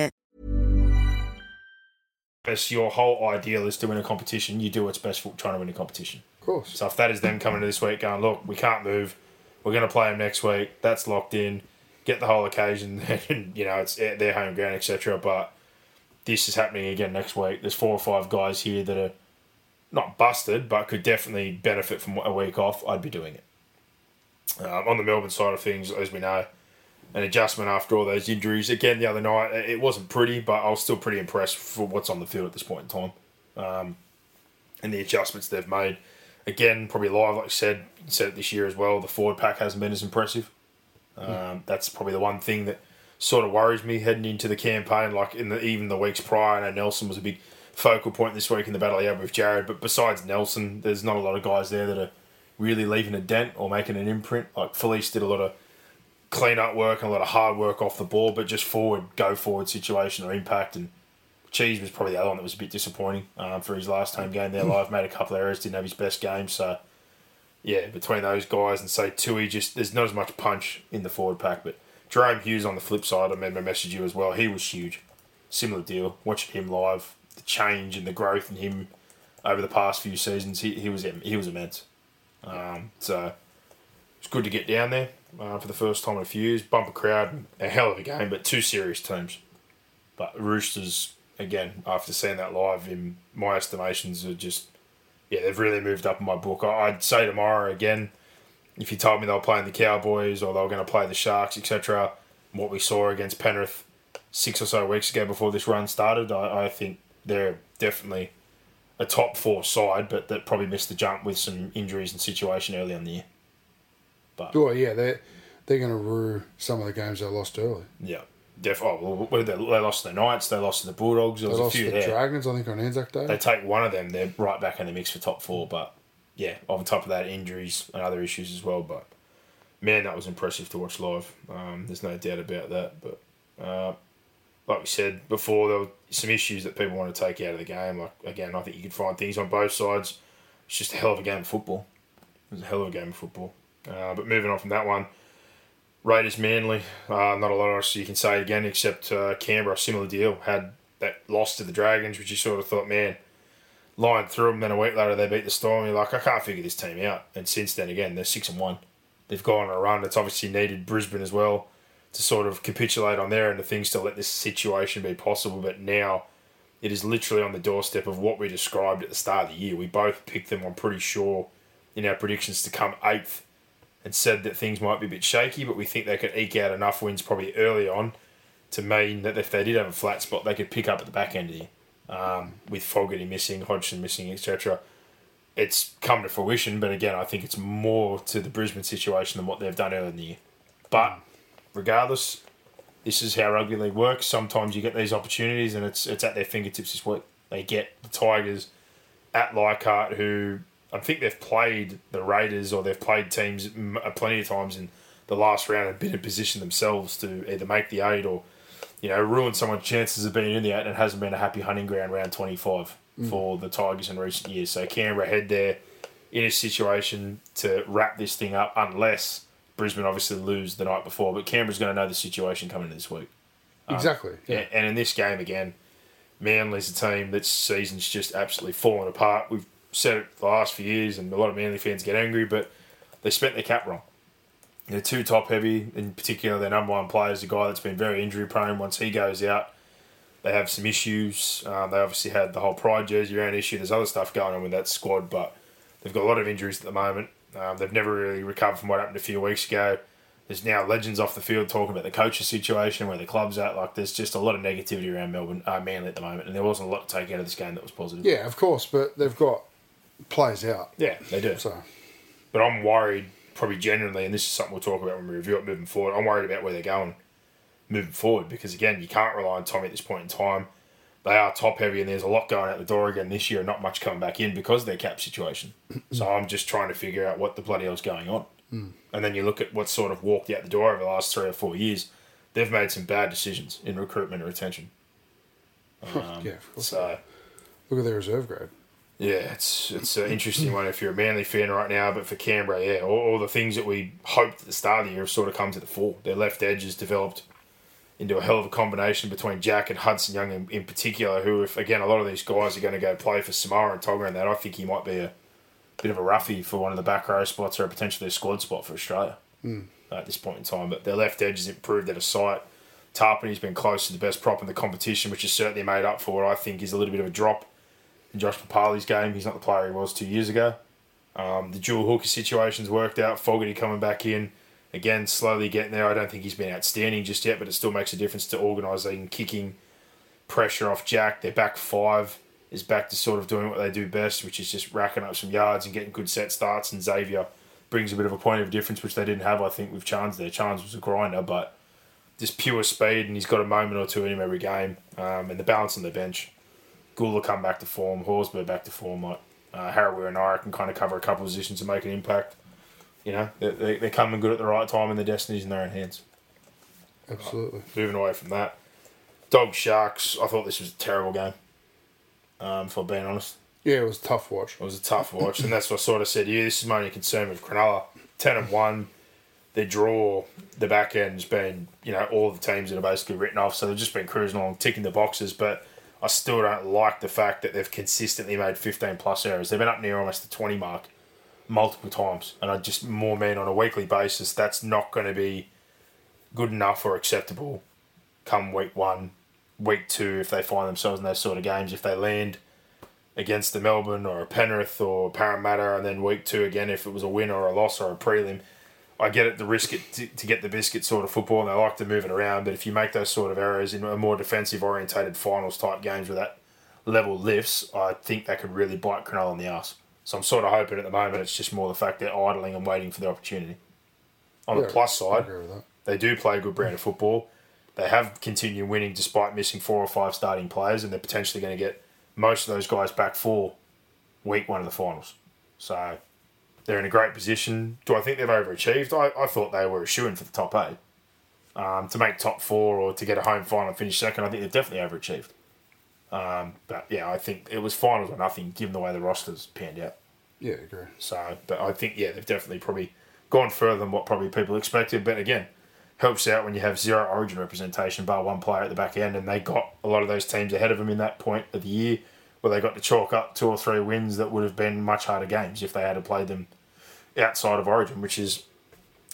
[SPEAKER 1] Best, your whole ideal is to win a competition. You do what's best for trying to win a competition.
[SPEAKER 2] Of course.
[SPEAKER 1] So if that is them coming to this week going, look, we can't move, we're going to play them next week. That's locked in. Get the whole occasion, and you know it's their home ground, etc. But this is happening again next week. There's four or five guys here that are not busted, but could definitely benefit from a week off. I'd be doing it. Um, on the Melbourne side of things, as we know, an adjustment after all those injuries. Again, the other night, it wasn't pretty, but I was still pretty impressed for what's on the field at this point in time. Um, and the adjustments they've made. Again, probably live, like I said, said it this year as well. The forward pack hasn't been as impressive. Um, that's probably the one thing that sort of worries me heading into the campaign. Like in the even the weeks prior, I know Nelson was a big focal point this week in the battle he had with Jared. But besides Nelson, there's not a lot of guys there that are really leaving a dent or making an imprint. Like Felice did a lot of clean up work and a lot of hard work off the ball, but just forward, go forward situation or impact. And Cheese was probably the other one that was a bit disappointing um, for his last home game there live. Made a couple of errors, didn't have his best game. So, yeah, between those guys and say Tui, just there's not as much punch in the forward pack. But Jahrome Hughes on the flip side, I remember I messaged you as well. He was huge. Similar deal. Watching him live, the change and the growth in him over the past few seasons, he, he was he was immense. Um, so it's good to get down there uh, for the first time in a few years. Bumper crowd, a hell of a game, but two serious teams. But Roosters, again, after seeing that live, in my estimations, are just yeah, they've really moved up in my book. I'd say tomorrow again, if you told me they were playing the Cowboys or they were going to play the Sharks, etc., what we saw against Penrith six or so weeks ago before this run started, I, I think they're definitely a top four side, but that probably missed the jump with some injuries and situation early in the year.
[SPEAKER 2] Well, yeah, they're, they're going to rue some of the games they lost early.
[SPEAKER 1] Yeah. Def- oh, well, what did they, they lost to the Knights, they lost to the Bulldogs. There
[SPEAKER 2] They
[SPEAKER 1] was a
[SPEAKER 2] lost
[SPEAKER 1] few
[SPEAKER 2] the
[SPEAKER 1] there.
[SPEAKER 2] Dragons, I think, on Anzac Day.
[SPEAKER 1] They take one of them, they're right back in the mix for top four. But yeah, on top of that, injuries and other issues as well. But man, that was impressive to watch live. Um, there's no doubt about that. But uh, like we said before, there were some issues that people want to take out of the game. Like again, I think you could find things on both sides. It's just a hell of a game of football. It was a hell of a game of football. Uh, but moving on from that one, Raiders Manly. Uh, not a lot else you can say again, except uh, Canberra, similar deal. Had that loss to the Dragons, which you sort of thought, man, lying through them. Then a week later, they beat the Storm. You're like, I can't figure this team out. And since then, again, they're six and one. They've gone on a run. It's obviously needed Brisbane as well to sort of capitulate on their end of things to let this situation be possible. But now it is literally on the doorstep of what we described at the start of the year. We both picked them, I'm pretty sure, in our predictions to come eighth and said that things might be a bit shaky, but we think they could eke out enough wins probably early on to mean that if they did have a flat spot, they could pick up at the back end of the year. Um, with Fogarty missing, Hodgson missing, etc. It's come to fruition, but again, I think it's more to the Brisbane situation than what they've done earlier in the year. But regardless, this is how rugby league works. Sometimes you get these opportunities, and it's it's at their fingertips this week. They get the Tigers at Leichhardt, who I think they've played the Raiders or they've played teams uh, plenty of times in the last round and been in position themselves to either make the eight or you know ruin someone's chances of being in the eight, and it hasn't been a happy hunting ground round twenty five for the Tigers in recent years. So Canberra head there in a situation to wrap this thing up, unless Brisbane obviously lose the night before. But Canberra's going to know the situation coming into this week.
[SPEAKER 2] exactly. Yeah.
[SPEAKER 1] Yeah, and in this game again, Manly's a team that season's just absolutely fallen apart. We've said it the last few years, and a lot of Manly fans get angry, but they spent their cap wrong. They're too top heavy, in particular, their number one player is a guy that's been very injury prone. Once he goes out, they have some issues. Um, they obviously had the whole Pride jersey around issue. There's other stuff going on with that squad, but they've got a lot of injuries at the moment. Um, they've never really recovered from what happened a few weeks ago. There's now legends off the field talking about the coach's situation, where the club's at. Like, there's just a lot of negativity around Melbourne, uh, Manly at the moment, and there wasn't a lot to take out of this game that was positive.
[SPEAKER 2] Yeah, of course, but they've got players out.
[SPEAKER 1] Yeah, they do.
[SPEAKER 2] So,
[SPEAKER 1] But I'm worried, probably genuinely, and this is something we'll talk about when we review it moving forward. I'm worried about where they're going moving forward because, again, you can't rely on Tommy at this point in time. They are top heavy, and there's a lot going out the door again this year, and not much coming back in because of their cap situation. so I'm just trying to figure out what the bloody hell's going on. Hmm. And then you look at what sort of walked out the door over the last three or four years. They've made some bad decisions in recruitment and retention.
[SPEAKER 2] yeah, of course.
[SPEAKER 1] Um, so
[SPEAKER 2] Look at their reserve grade.
[SPEAKER 1] Yeah, it's it's an interesting mm. one if you're a Manly fan right now, but for Canberra, yeah, all, all the things that we hoped at the start of the year have sort of come to the fore. Their left edge has developed into a hell of a combination between Jack and Hudson Young in, in particular, who, if again, a lot of these guys are going to go play for Samara and Togger and that, I think he might be a bit of a roughie for one of the back row spots or potentially a squad spot for Australia mm. at this point in time. But their left edge has improved at a sight. Tapine's been close to the best prop in the competition, which has certainly made up for what I think is a little bit of a drop Josh Papali's game. He's not the player he was two years ago. Um, the dual hooker situation's worked out. Fogarty coming back in. Again, slowly getting there. I don't think he's been outstanding just yet, but it still makes a difference to organising, kicking, pressure off Jack. Their back five is back to sort of doing what they do best, which is just racking up some yards and getting good set starts. And Xavier brings a bit of a point of difference, which they didn't have, I think, with Chance there. Chance was a grinder, but just pure speed, and he's got a moment or two in him every game. Um, and the balance on the bench. Guler come back to form, Horsburgh back to form. Like uh, Harawira and I can kind of cover a couple of positions and make an impact. You know, they, they, they're coming good at the right time, and their destiny's in their own hands.
[SPEAKER 2] Absolutely.
[SPEAKER 1] Moving away from that, Dog Sharks. I thought this was a terrible game. Um, if I'm being honest,
[SPEAKER 2] Yeah, it was a tough watch.
[SPEAKER 1] it was a tough watch, and that's what I sort of said to you. This is my only concern with Cronulla. Ten and one, their draw, the back end's been, you know, all the teams that are basically written off, so they've just been cruising along, ticking the boxes. But I still don't like the fact that they've consistently made 15 plus errors. They've been up near almost the 20 mark multiple times, and I just more mean on a weekly basis that's not going to be good enough or acceptable come week one, week two if they find themselves in those sort of games. If they land against the Melbourne or a Penrith or Parramatta, and then week two again if it was a win or a loss or a prelim. I get it, the risk it to, to get the biscuit sort of football, and they like to move it around. But if you make those sort of errors in a more defensive orientated finals type games where that level lifts, I think that could really bite Cronulla in the ass. So I'm sort of hoping at the moment it's just more the fact they're idling and waiting for the opportunity. On
[SPEAKER 2] Yeah,
[SPEAKER 1] the plus side,
[SPEAKER 2] with
[SPEAKER 1] they do play a good brand of football. they have continued winning despite missing four or five starting players, and they're potentially going to get most of those guys back for week one of the finals. So they're in a great position. Do I think they've overachieved? I, I thought they were a shoo for the top eight. Um, to make top four or to get a home final and finish second, I think they've definitely overachieved. Um, but yeah, I think it was finals or nothing given the way the rosters panned out.
[SPEAKER 2] Yeah, agree.
[SPEAKER 1] So, but I think yeah, they've definitely probably gone further than what probably people expected. But again, helps out when you have zero Origin representation, bar one player at the back end, and they got a lot of those teams ahead of them in that point of the year, where they got to chalk up two or three wins that would have been much harder games if they had to play them outside of Origin, which is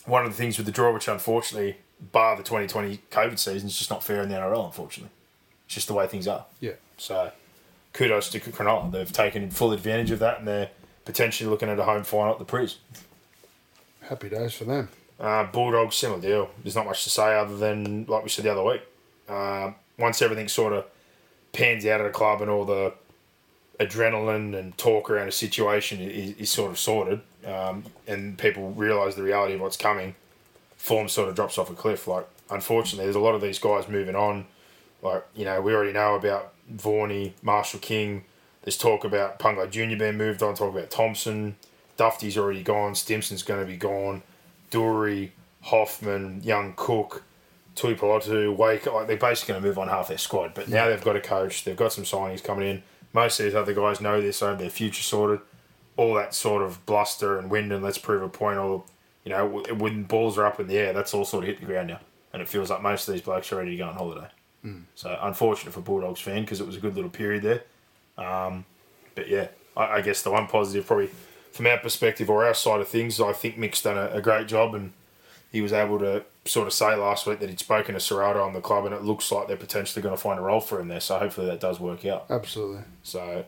[SPEAKER 1] one of the things with the draw, which unfortunately, bar the 2020 COVID season, is just not fair in the NRL. Unfortunately, it's just the way things are.
[SPEAKER 2] Yeah.
[SPEAKER 1] So, kudos to Cronulla. They've taken full advantage of that, and they're potentially looking at a home final at the Priz.
[SPEAKER 2] Happy days for them.
[SPEAKER 1] Uh, Bulldogs, similar deal. There's not much to say other than, like we said the other week, uh, once everything sort of pans out at the club and all the adrenaline and talk around a situation is, is sort of sorted, um, and people realise the reality of what's coming, form sort of drops off a cliff. Like, unfortunately, there's a lot of these guys moving on. Like, you know, we already know about Vorney, Marshall King. There's talk about Pungo Jr. being moved on, talk about Thompson. Dufty's already gone. Stimson's going to be gone. Dury, Hoffman, Young Cook, Tui Pilotu, Wake. Like they're basically going to move on half their squad. But now they've got a coach. They've got some signings coming in. Most of these other guys know this, so their future sorted. All that sort of bluster and wind and let's prove a point. or you know, when balls are up in the air, that's all sort of hit the ground now, and it feels like most of these blokes are ready to go on holiday. Mm. So unfortunate for Bulldogs fan because it was a good little period there. Um, but yeah, I, I guess the one positive probably from our perspective or our side of things, I think Mick's done a, a, great job and he was able to sort of say last week that he'd spoken to Ciraldo on the club and it looks like they're potentially going to find a role for him there. So hopefully that does work out.
[SPEAKER 2] Absolutely.
[SPEAKER 1] So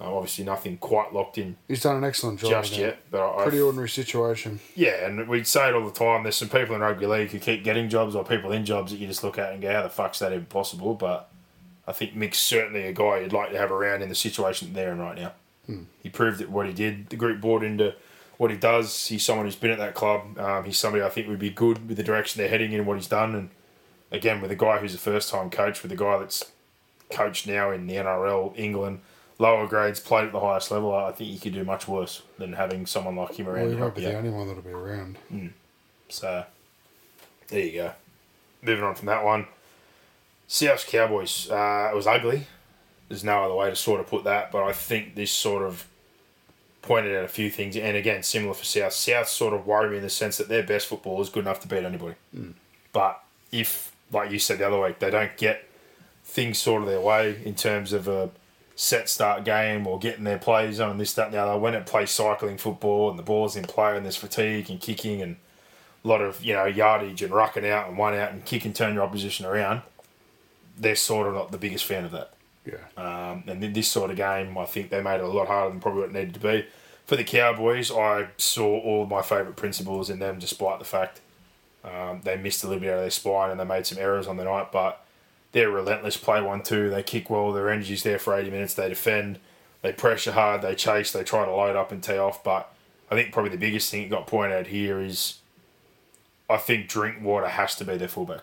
[SPEAKER 1] uh, obviously nothing quite locked in.
[SPEAKER 2] He's done an excellent job
[SPEAKER 1] just yet, but
[SPEAKER 2] pretty
[SPEAKER 1] I've,
[SPEAKER 2] ordinary situation.
[SPEAKER 1] Yeah, and we'd say it all the time. There's some people in rugby league who keep getting jobs or people in jobs that you just look at and go, "How the fuck's that even possible?" But I think Mick's certainly a guy you'd like to have around in the situation they're in right now.
[SPEAKER 2] Hmm.
[SPEAKER 1] He proved that what he did. The group bought into what he does. He's someone who's been at that club. Um, he's somebody I think would be good with the direction they're heading in and what he's done. And again, with a guy who's a first time coach, with a guy that's coached now in the NRL, England, lower grades, played at the highest level, I think you could do much worse than having someone like him around.
[SPEAKER 2] Well, he won't be the only one that'll be around.
[SPEAKER 1] Mm. So, there you go. Moving on from that one. South Cowboys. Uh, it was ugly. There's no other way to sort of put that, but I think this sort of pointed out a few things, and again, similar for South. South sort of worry me in the sense that their best football is good enough to beat anybody.
[SPEAKER 2] Mm.
[SPEAKER 1] But if, like you said the other week, they don't get things sort of their way in terms of a set start game or getting their plays on and this, that, and the other, when it plays cycling football and the ball's in play and there's fatigue and kicking and a lot of, you know, yardage and rucking out and one out and kick and turn your opposition around, they're sort of not the biggest fan of that.
[SPEAKER 2] Yeah.
[SPEAKER 1] Um, and in this sort of game, I think they made it a lot harder than probably what it needed to be. For the Cowboys, I saw all my favourite principles in them, despite the fact um, they missed a little bit out of their spine and they made some errors on the night. But they're relentless, play one two. They kick well. Their energy's there for eighty minutes. They defend. They pressure hard. They chase. They try to load up and tee off. But I think probably the biggest thing that got pointed out here is I think Drinkwater has to be their fullback.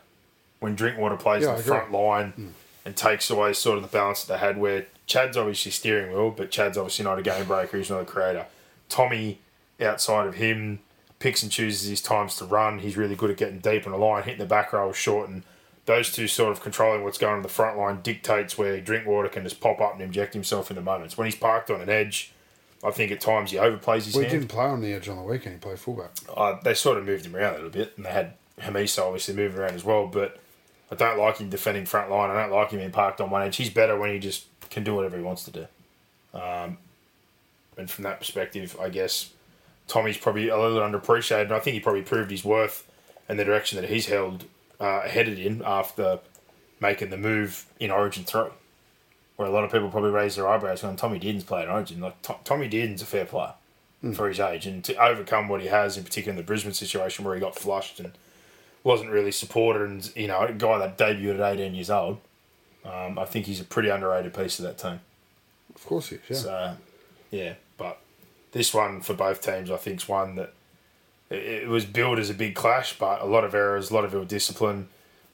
[SPEAKER 1] When Drinkwater plays
[SPEAKER 2] Yeah,
[SPEAKER 1] in the front line and takes away sort of the balance that they had, where Chad's obviously steering wheel, but Chad's obviously not a game breaker. He's not a creator. Tommy, outside of him, picks and chooses his times to run. He's really good at getting deep in the line, hitting the back row short, and those two sort of controlling what's going on the front line dictates where Drinkwater can just pop up and inject himself in the moments. When he's parked on an edge, I think at times he overplays his
[SPEAKER 2] Well, he didn't play on the edge on the weekend. He played fullback.
[SPEAKER 1] Uh, they sort of moved him around a little bit, and they had Hamiso obviously moving around as well. But I don't like him defending front line. I don't like him being parked on one edge. He's better when he just can do whatever he wants to do. Um, and from that perspective, I guess Tommy's probably a little underappreciated. And I think he probably proved his worth and the direction that he's held uh, headed in after making the move in Origin three, where a lot of people probably raise their eyebrows going, "Tommy Dearden's played in Origin." Like To- Tommy Dearden's a fair player for his age, and to overcome what he has, in particular in the Brisbane situation where he got flushed and wasn't really supported, and you know, a guy that debuted at eighteen years old. Um, I think he's a pretty underrated piece of that team.
[SPEAKER 2] Of course he is. Yeah.
[SPEAKER 1] So, yeah, but this one for both teams, I think, is one that it, it was billed as a big clash, but a lot of errors, a lot of ill discipline.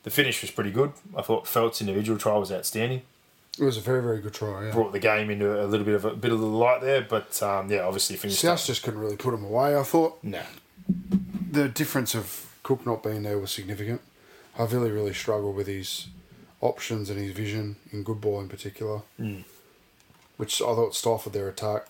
[SPEAKER 1] The finish was pretty good. I thought Feldt's individual try was outstanding.
[SPEAKER 2] It was a very, very good try. Yeah.
[SPEAKER 1] Brought the game into a little bit of a bit of the light there, but um, yeah, obviously finished.
[SPEAKER 2] South just couldn't really put him away. I thought
[SPEAKER 1] Nah.
[SPEAKER 2] the difference of Cook not being there was significant. Havili really struggled with his options and his vision in good ball in particular, which I thought stifled their attack.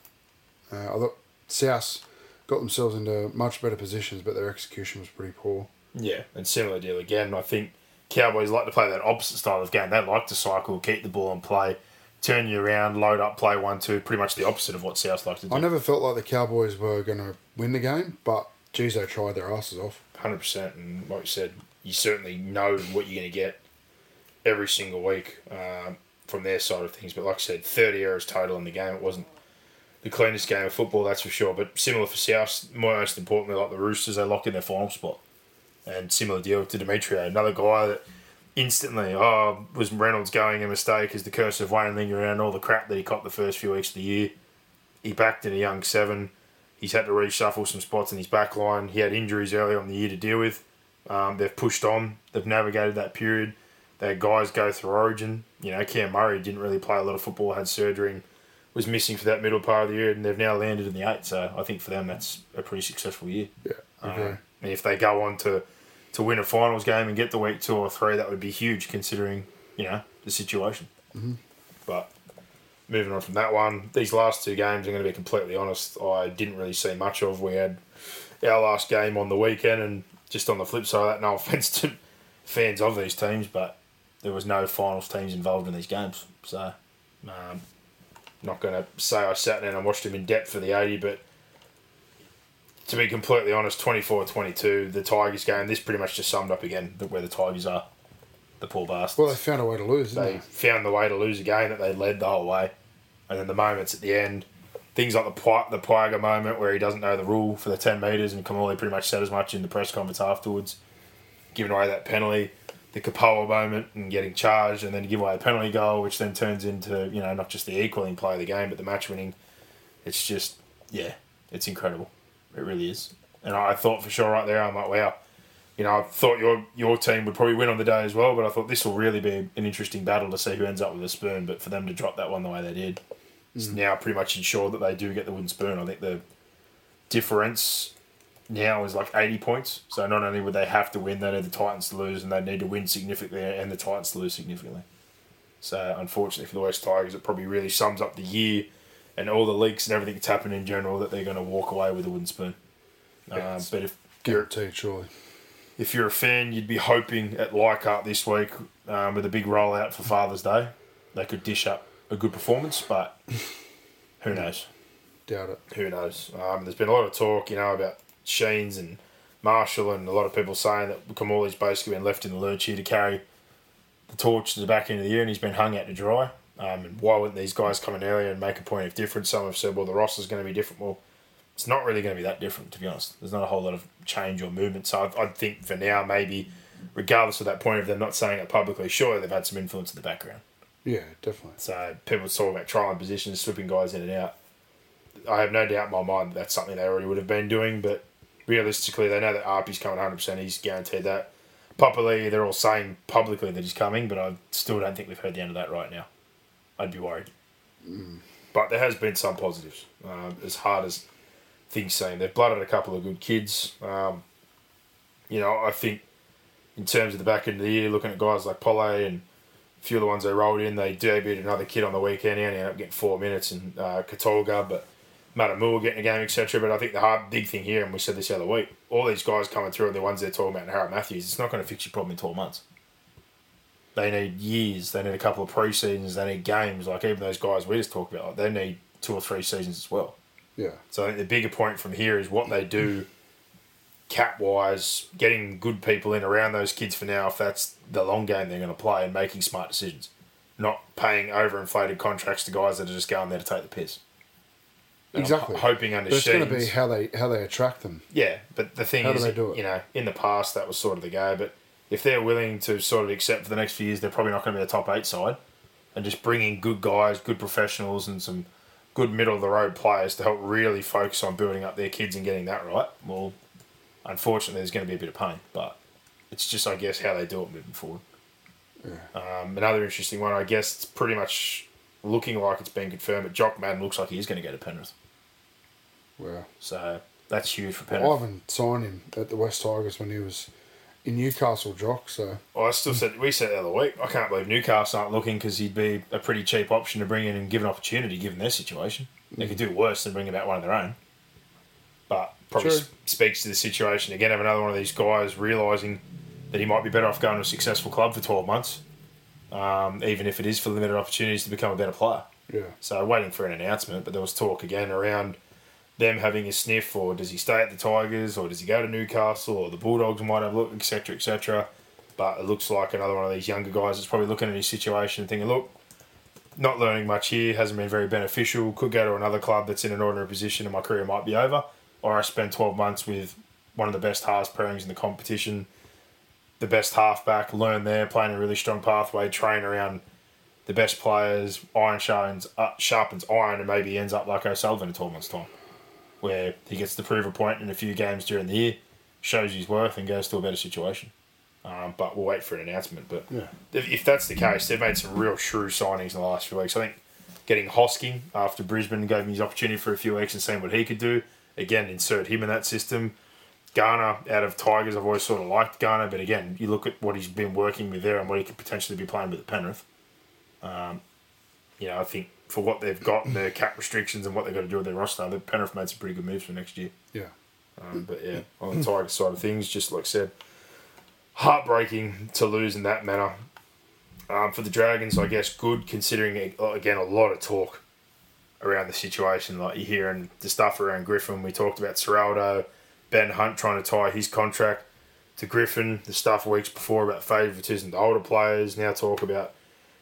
[SPEAKER 2] Uh, I thought South got themselves into much better positions, but their execution was pretty poor.
[SPEAKER 1] Yeah, and similar deal again. I think Cowboys like to play that opposite style of game. They like to cycle, keep the ball and play, turn you around, load up, play one two. Pretty much the opposite of what South like to do.
[SPEAKER 2] I never felt like the Cowboys were going to win the game, but geez, they tried their asses off.
[SPEAKER 1] Hundred percent. And like you said, you certainly know what you're going to get every single week um, from their side of things. But like I said, thirty errors total in the game. It wasn't the cleanest game of football, that's for sure. But similar for South, most importantly, like the Roosters, they locked in their final spot. And similar deal to Demetriou, another guy that instantly, oh, was Reynolds going a mistake? Is the curse of Wayne lingering around all the crap that he caught the first few weeks of the year? He backed in a young seven. He's had to reshuffle some spots in his back line. He had injuries earlier on in the year to deal with. Um, they've pushed on. They've navigated that period. They had guys go through Origin. You know, Cam Murray didn't really play a lot of football, had surgery, and was missing for that middle part of the year, and they've now landed in the eight. So I think for them, that's a pretty successful year.
[SPEAKER 2] Yeah, okay.
[SPEAKER 1] Um, and if they go on to, to win a finals game and get the week two or three, that would be huge considering, you know, the situation. Mm-hmm. But moving on from that one, these last two games, I'm going to be completely honest, I didn't really see much of. We had our last game on the weekend, and just on the flip side of that, no offence to fans of these teams, but there was no finals teams involved in these games. So, um, not going to say I sat down and watched them in depth for the 80, but to be completely honest, 24 22, the Tigers game, this pretty much just summed up again where the Tigers are. The poor bastards.
[SPEAKER 2] Well, they found a way to lose,
[SPEAKER 1] they
[SPEAKER 2] they?
[SPEAKER 1] found the way to lose a game that they led the whole way. And then the moments at the end, things like the Pi- the moment where he doesn't know the rule for the 10 metres and Kimmorley pretty much said as much in the press conference afterwards, giving away that penalty. The Kapoa moment and getting charged and then give away a penalty goal, which then turns into, you know, not just the equaling play of the game, but the match winning. It's just, yeah, it's incredible. It really is. And I thought for sure right there, I'm like, wow. You know, I thought your your team would probably win on the day as well, but I thought this will really be an interesting battle to see who ends up with a spoon. But for them to drop that one the way they did, it's now pretty much ensured that they do get the wooden spoon. I think the difference now is like 80 points. So not only would they have to win, they need the Titans to lose, and they need to win significantly and the Titans to lose significantly. So unfortunately for the West Tigers, it probably really sums up the year and all the leaks and everything that's happened in general that they're going to walk away with a wooden spoon. Um, but if
[SPEAKER 2] Guaranteed, surely.
[SPEAKER 1] If you're a fan, you'd be hoping at Leichhardt this week um, with a big rollout for Father's Day, they could dish up a good performance. But who knows?
[SPEAKER 2] Doubt it.
[SPEAKER 1] Who knows? Um, there's been a lot of talk, you know, about Sheens and Marshall, and a lot of people saying that Kimmorley's basically been left in the lurch here to carry the torch to the back end of the year, and he's been hung out to dry. Um, and why wouldn't these guys come in earlier and make a point of difference? Some have said, well, the roster's going to be different. Well, it's not really going to be that different, to be honest. There's not a whole lot of change or movement. So I, I think for now, maybe, regardless of that point of them not saying it publicly, sure, they've had some influence in the background.
[SPEAKER 2] Yeah, definitely.
[SPEAKER 1] So people talk about trying positions, slipping guys in and out. I have no doubt in my mind that that's something they already would have been doing, but realistically, they know that Api's coming 100%. He's guaranteed that. Populi, they're all saying publicly that he's coming, but I still don't think we've heard the end of that right now. I'd be worried. But there has been some positives. Um, as hard as things seem, they've blooded a couple of good kids. Um, you know, I think in terms of the back end of the year, looking at guys like Pole and a few of the ones they rolled in, they debuted another kid on the weekend. And ended up getting four minutes, and uh, Katolga, but Matamua getting a game, etc. But I think the hard big thing here, and we said this the other week, all these guys coming through and the ones they're talking about, and Harrod Matthews, it's not going to fix your problem in 12 months. They need years. They need a couple of pre seasons. They need games. Like even those guys we just talked about, like, they need two or three seasons as well.
[SPEAKER 2] Yeah.
[SPEAKER 1] So I think the bigger point from here is what they do cap wise, getting good people in around those kids for now, if that's the long game they're going to play, and making smart decisions. Not paying overinflated contracts to guys that are just going there to take the piss. And I'm
[SPEAKER 2] Exactly.
[SPEAKER 1] hoping under
[SPEAKER 2] But it's going to be how they how they attract them.
[SPEAKER 1] yeah, but the thing
[SPEAKER 2] How do
[SPEAKER 1] is,
[SPEAKER 2] they do it?
[SPEAKER 1] you know, in the past that was sort of the go. But if they're willing to sort of accept for the next few years, they're probably not going to be the top eight side, and just bring in good guys, good professionals, and some good middle of the road players to help really focus on building up their kids and getting that right. Well, unfortunately, there's going to be a bit of pain, but it's just I guess how they do it moving forward. Um, another interesting one, I guess, it's pretty much looking like it's been confirmed. But Jock Madden looks like he is going to go to Penrith,
[SPEAKER 2] Well,
[SPEAKER 1] so that's huge for Penrith.
[SPEAKER 2] I
[SPEAKER 1] Penrith.
[SPEAKER 2] haven't signed him at the West Tigers when he was in Newcastle, Jock. So
[SPEAKER 1] Well, I still said we said the other week. I can't believe Newcastle aren't looking because he'd be a pretty cheap option to bring in and give an opportunity given their situation. They could do worse than bring about one of their own. But probably
[SPEAKER 2] True.
[SPEAKER 1] s- speaks to the situation again Have another one of these guys realizing that he might be better off going to a successful club for twelve months, um, even if it is for limited opportunities to become a better player.
[SPEAKER 2] yeah,
[SPEAKER 1] So waiting for an announcement, but there was talk again around them having a sniff, or does he stay at the Tigers, or does he go to Newcastle, or the Bulldogs might have a look, etc., etc. But it looks like another one of these younger guys is probably looking at his situation and thinking, look, not learning much here, hasn't been very beneficial. Could go to another club that's in an ordinary position, and my career might be over. Or I spend twelve months with one of the best halves pairings in the competition, the best halfback, learn there, playing a really strong pathway, train around the best players, iron sharpens, uh, sharpens iron, and maybe ends up like O'Sullivan in 12 months' time, where he gets to prove a point in a few games during the year, shows his worth, and goes to a better situation. Um, but we'll wait for an announcement. But
[SPEAKER 2] Yeah.
[SPEAKER 1] if, if that's the case, they've made some real shrewd signings in the last few weeks. I think getting Hosking after Brisbane gave him his opportunity for a few weeks and seeing what he could do. Again, insert him in that system. Garner out of Tigers, I've always sort of liked Garner, but again, you look at what he's been working with there and what he could potentially be playing with at Penrith. Um, you know, I think for what they've got and their cap restrictions and what they've got to do with their roster, the Penrith made some pretty good moves for next year.
[SPEAKER 2] yeah,
[SPEAKER 1] Um, but yeah, on the Tigers side of things, just like I said, heartbreaking to lose in that manner. Um, for the Dragons, I guess good considering uh, again a lot of talk around the situation. Like you're hearing the stuff around Griffin. We talked about Ciraldo, Ben Hunt trying to tie his contract to Griffin. The stuff weeks before about favouritism to older players. Now talk about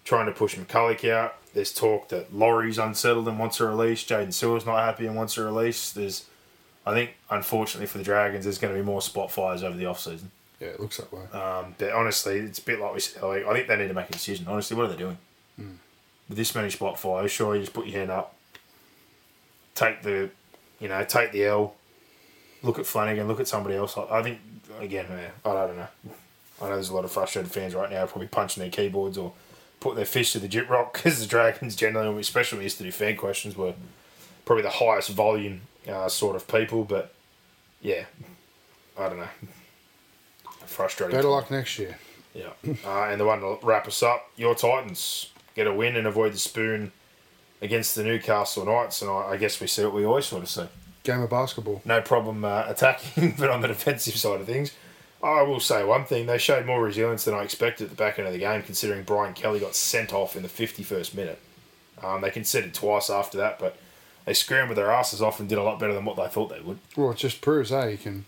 [SPEAKER 1] trying to push McCullough out. There's talk that Laurie's unsettled and wants a release. Jaden Sewer's not happy and wants a release. There's, I think, unfortunately for the Dragons, there's going to be more spot fires over the off season.
[SPEAKER 2] yeah. It looks that way.
[SPEAKER 1] Um, but honestly, it's a bit like we said. Like, I think they need to make a decision. Honestly, what are they doing? With this many spot fires, sure, you just put your hand up, take the, you know, take the L, look at Flanagan, look at somebody else. I, I think again, yeah, I don't know. I know there's a lot of frustrated fans right now, probably punching their keyboards or put their fist to the Gyprock because the Dragons generally, especially when we used to do fan questions, were probably the highest volume uh, sort of people. But yeah, I don't know. Frustrating.
[SPEAKER 2] Better luck next year.
[SPEAKER 1] Yeah. Uh, and the one to wrap us up, your Titans get a win and avoid the spoon against the Newcastle Knights. And I, I guess we see what we always sort of see.
[SPEAKER 2] Game of basketball.
[SPEAKER 1] No problem uh, attacking, but on the defensive side of things, I will say one thing. They showed more resilience than I expected at the back end of the game, considering Brian Kelly got sent off in the 51st minute. Um, they conceded twice after that, but they scrambled their asses off and did a lot better than what they thought they would.
[SPEAKER 2] Well, it just proves, hey, you can.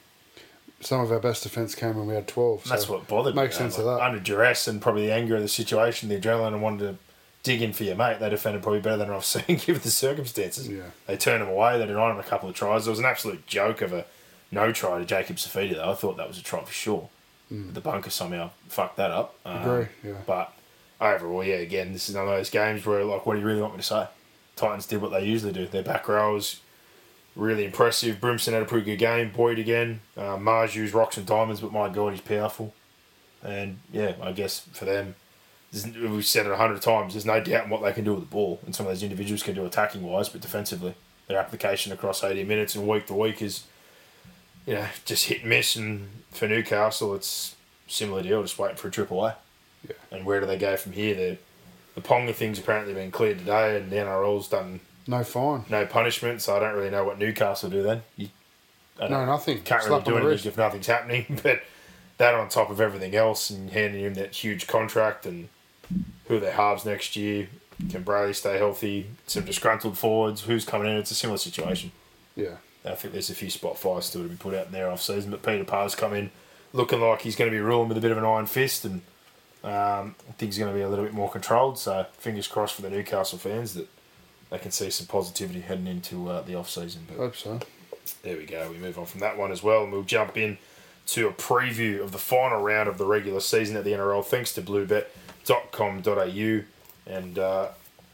[SPEAKER 2] Some of our best defense came when we had twelve.
[SPEAKER 1] And that's what bothered
[SPEAKER 2] Makes
[SPEAKER 1] me.
[SPEAKER 2] sense
[SPEAKER 1] Like,
[SPEAKER 2] of that.
[SPEAKER 1] Under duress and probably the anger of the situation, the adrenaline, and wanted to dig in for your mate, they defended probably better than I've seen given the circumstances.
[SPEAKER 2] Yeah.
[SPEAKER 1] They turned him away. They denied him a couple of tries. It was an absolute joke of a no try to Jacob Safidi, though. I thought that was a try for sure. The bunker somehow fucked that up. Um.
[SPEAKER 2] Agree, yeah.
[SPEAKER 1] But overall, yeah, again, this is one of those games where, like, what do you really want me to say? Titans did what they usually do. Their back row was really impressive. Brimson had a pretty good game. Boyd again. Uh, Marju's rocks and diamonds, but my God, he's powerful. And yeah, I guess for them, we've said it a hundred times. There's no doubt in what they can do with the ball, and some of those individuals can do attacking wise, but defensively, their application across 80 minutes and week to week is, you know, just hit and miss. And for Newcastle, it's similar deal, just waiting for a triple A.
[SPEAKER 2] Yeah.
[SPEAKER 1] And where do they go from here? The the Ponga thing's apparently been cleared today, and the NRL's done
[SPEAKER 2] No fine.
[SPEAKER 1] no punishment, so I don't really know what Newcastle do then. You, I
[SPEAKER 2] No, nothing.
[SPEAKER 1] Can't
[SPEAKER 2] Slap
[SPEAKER 1] really do anything if nothing's happening. But that on top of everything else and handing him that huge contract and who are their halves next year, can Brayley stay healthy? Some disgruntled forwards, who's coming in? It's a similar situation.
[SPEAKER 2] Yeah.
[SPEAKER 1] I think there's a few spot fires still to be put out in their off season, but Peter Parr's come in looking like he's going to be ruling with a bit of an iron fist and um, things are going to be a little bit more controlled. So fingers crossed for the Newcastle fans that they can see some positivity heading into uh, the off season. But
[SPEAKER 2] Hope so.
[SPEAKER 1] there we go. We move on from that one as well, and we'll jump in to a preview of the final round of the regular season at the NRL. Thanks to Bluebet.com.au, and uh,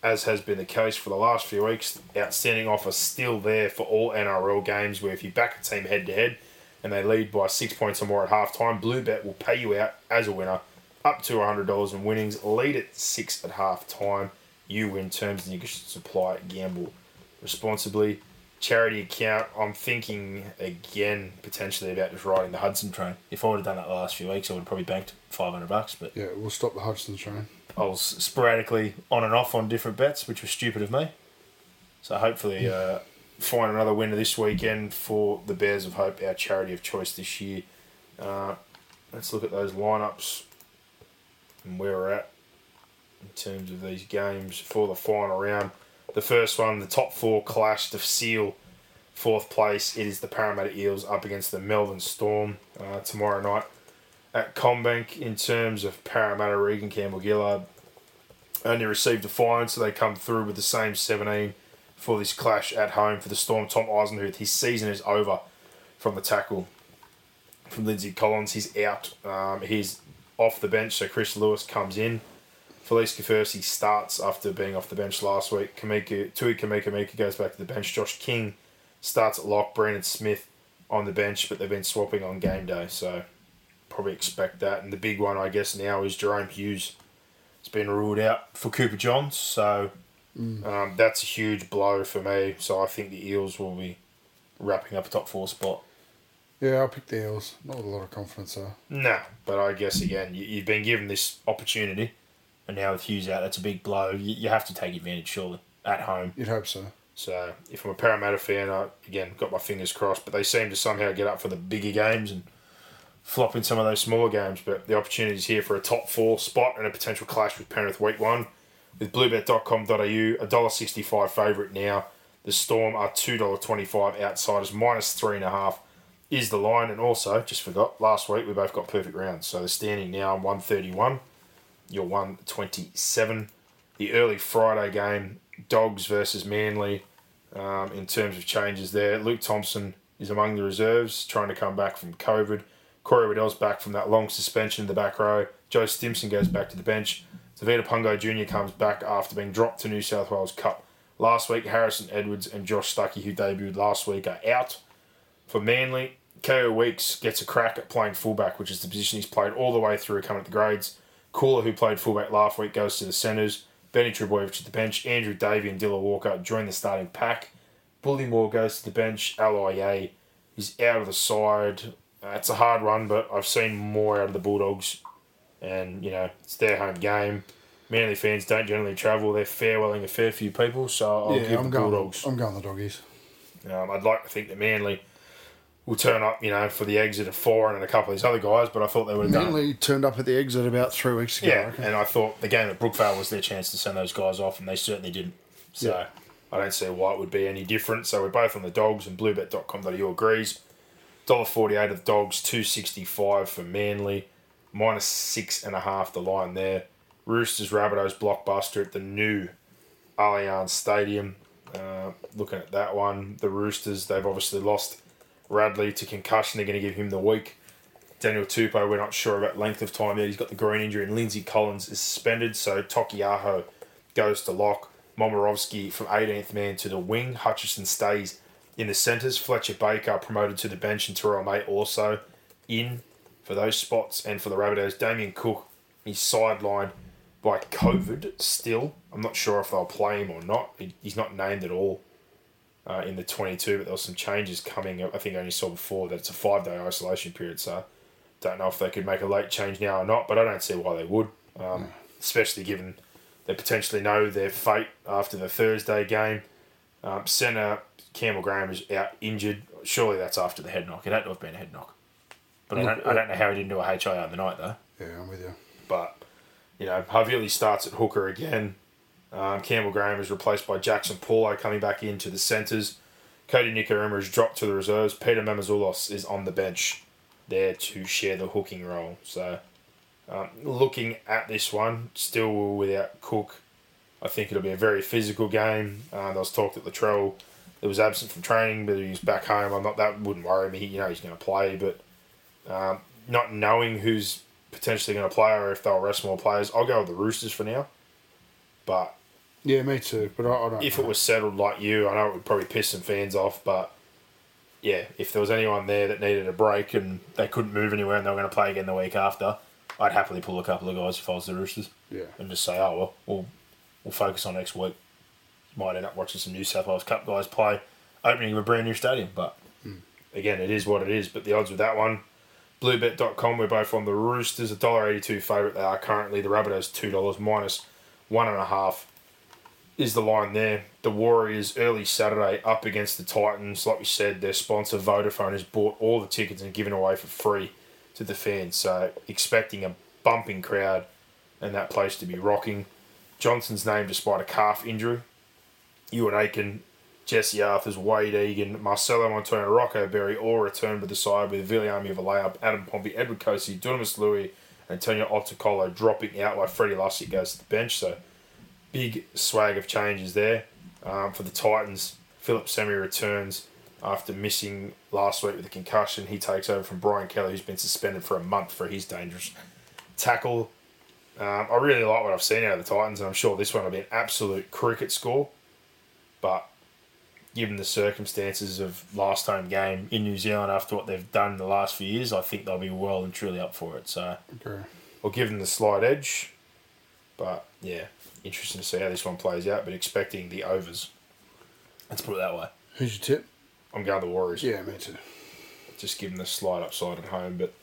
[SPEAKER 1] as has been the case for the last few weeks, outstanding offer still there for all NRL games. Where if you back a team head to head, and they lead by six points or more at halftime, Bluebet will pay you out as a winner up to $100 in winnings. Lead at six at halftime. You win terms and you can supply gamble responsibly. Charity account, I'm thinking again potentially about just riding the Hudson train. If I would have done that the last few weeks, I would have probably banked 500 bucks, but
[SPEAKER 2] Yeah, we'll stop the Hudson train.
[SPEAKER 1] I was sporadically on and off on different bets, which was stupid of me. So hopefully, uh, find another winner this weekend for the Bears of Hope, our charity of choice this year. Uh, let's look at those lineups and where we're at in terms of these games for the final round. The first one, the top four clash to seal fourth place. It is the Parramatta Eels up against the Melbourne Storm uh, tomorrow night at Combank. In terms of Parramatta, Reagan Campbell Gillard only received a fine, so they come through with the same 17 for this clash at home for the Storm. Tom Eisenhuth, his season is over from the tackle from Lindsay Collins. He's out. Um, he's off the bench, so Chris Lewis comes in. Felise Kaufusi starts after being off the bench last week. Kamika, Tui Kamikamica goes back to the bench. Josh King starts at lock. Brandon Smith on the bench, but they've been swapping on game day, so probably expect that. And the big one, I guess, now is Jahrome Hughes. It's been ruled out for Cooper Johns, so um, that's a huge blow for me. So I think the Eels will be wrapping up a top four spot.
[SPEAKER 2] Yeah, I'll pick the Eels. Not with a lot of confidence though.
[SPEAKER 1] No, but I guess again, you, you've been given this opportunity, and now with Hughes out, that's a big blow. You, you have to take advantage, surely, at home.
[SPEAKER 2] You'd hope so.
[SPEAKER 1] So if I'm a Parramatta fan, I again got my fingers crossed. But they seem to somehow get up for the bigger games and flop in some of those smaller games. But the opportunity is here for a top four spot and a potential clash with Penrith week one. With bluebet.com.au, a $1.65 favourite now. The Storm are $2.25 outsiders, minus three and a half is the line. And also, just forgot, last week we both got perfect rounds. So the standing now on 131. You're 127. The early Friday game, Dogs versus Manly, um, in terms of changes there. Luke Thompson is among the reserves, trying to come back from COVID. Corey Waddell's back from that long suspension in the back row. Joe Stimson goes back to the bench. Tevita Pangai Jr. comes back after being dropped to New South Wales Cup. Last week, Harrison Edwards and Josh Stuckey, who debuted last week, are out. For Manly, Kaeo Weekes gets a crack at playing fullback, which is the position he's played all the way through coming at the grades. Koula, who played fullback last week, goes to the centres. Benny Trbojevic to the bench. Andrew Davey and Dilla Walker join the starting pack. Bullymore goes to the bench. LIA is out of the side. Uh, it's a hard one, but I've seen more out of the Bulldogs. And, you know, it's their home game. Manly fans don't generally travel. They're farewelling a fair few people, so I'll
[SPEAKER 2] yeah,
[SPEAKER 1] give
[SPEAKER 2] I'm
[SPEAKER 1] the
[SPEAKER 2] going.
[SPEAKER 1] Bulldogs.
[SPEAKER 2] I'm going the doggies.
[SPEAKER 1] Um, I'd like to think that Manly will turn up, you know, for the exit of four and a couple of these other guys, but I thought they would have done.
[SPEAKER 2] Manly turned up at the exit about three weeks ago.
[SPEAKER 1] Yeah,
[SPEAKER 2] reckon.
[SPEAKER 1] and I thought the game at Brookvale was their chance to send those guys off, and they certainly didn't. So
[SPEAKER 2] Yeah.
[SPEAKER 1] I don't see why it would be any different. So we're both on the dogs, and bluebet.com.au agrees. $1.48 of the dogs, two sixty five for Manly, minus six and a half the line there. Roosters Rabbitohs blockbuster at the new Allianz Stadium. Uh, looking at that one, the Roosters they've obviously lost Radley to concussion. They're going to give him the week. Daniel Tupou, we're not sure about length of time yet. He's got the groin injury, and Lindsay Collins is suspended. So Taukeiaho goes to lock. Momirovski from 18th man to the wing. Hutchison stays in the centres. Fletcher Baker promoted to the bench, and Terrell May also in for those spots. And for the Rabbitohs, Damien Cook, is sidelined by COVID still. I'm not sure if they'll play him or not. He's not named at all uh, in the 22, but there was some changes coming. I think I only saw before that it's a five day isolation period, so don't know if they could make a late change now or not, but I don't see why they would, um, especially given they potentially know their fate after the Thursday game. Um, Campbell Graham is out injured. Surely that's after the head knock. It had to have been a head knock. But I don't, I don't know how he didn't do a HIA on the night, though.
[SPEAKER 2] Yeah, I'm with you.
[SPEAKER 1] But, you know, Havili starts at hooker again. Um, Campbell Graham is replaced by Jaxson Paulo coming back into the centres. Kodi Nikorima is dropped to the reserves. Peter Mamouzelos is on the bench there to share the hooking role. So, um, looking at this one, still without Cook, I think it'll be a very physical game. Uh, there was talk that Latrell that was absent from training, but he's back home. I'm not that wouldn't worry me. You know he's going to play, but um, not knowing who's potentially going to play or if they'll rest more players, I'll go with the Roosters for now. But
[SPEAKER 2] Yeah, me too. But I, I don't.
[SPEAKER 1] if
[SPEAKER 2] know.
[SPEAKER 1] it was settled like you, I know it would probably piss some fans off, but yeah, if there was anyone there that needed a break and they couldn't move anywhere and they were going to play again the week after, I'd happily pull a couple of guys if I was the Roosters.
[SPEAKER 2] Yeah.
[SPEAKER 1] And just say, oh, well, we'll, we'll focus on next week. Might end up watching some New South Wales Cup guys play opening of a brand new stadium. But again, it is what it is. But the odds with that one, bluebet.com, we're both on the Roosters, $1.82 favourite. They are currently, the Rabbitohs $2 minus one and a half is the line there. The Warriors early Saturday up against the Titans. Like we said, their sponsor Vodafone has bought all the tickets and given away for free to the fans. So expecting a bumping crowd and that place to be rocking. Johnson's name despite a calf injury. Euan Aitken, Jesse Arthurs, Wade Egan, Marcelo Montoya, Rocco Berry all returned to the side with Viliami of a layup, Adam Pompey, Edward Kosi, Dunamis Lui, Antonio Ottokolo dropping out while Freddie Lussick goes to the bench. So big swag of changes there. Um, for the Titans, Phillip Sami returns after missing last week with a concussion. He takes over from Brian Kelly, who's been suspended for a month for his dangerous tackle. Um, I really like what I've seen out of the Titans, and I'm sure this one will be an absolute cricket score. But given the circumstances of last home game in New Zealand after what they've done in the last few years, I think they'll be well and truly up for it. So
[SPEAKER 2] Okay.
[SPEAKER 1] I'll give them the slight edge. But yeah, interesting to see how this one plays out, but expecting the overs. Let's put it that way.
[SPEAKER 2] Who's your tip?
[SPEAKER 1] I'm going the Warriors.
[SPEAKER 2] Yeah, me too.
[SPEAKER 1] Just give them the slight upside at home. But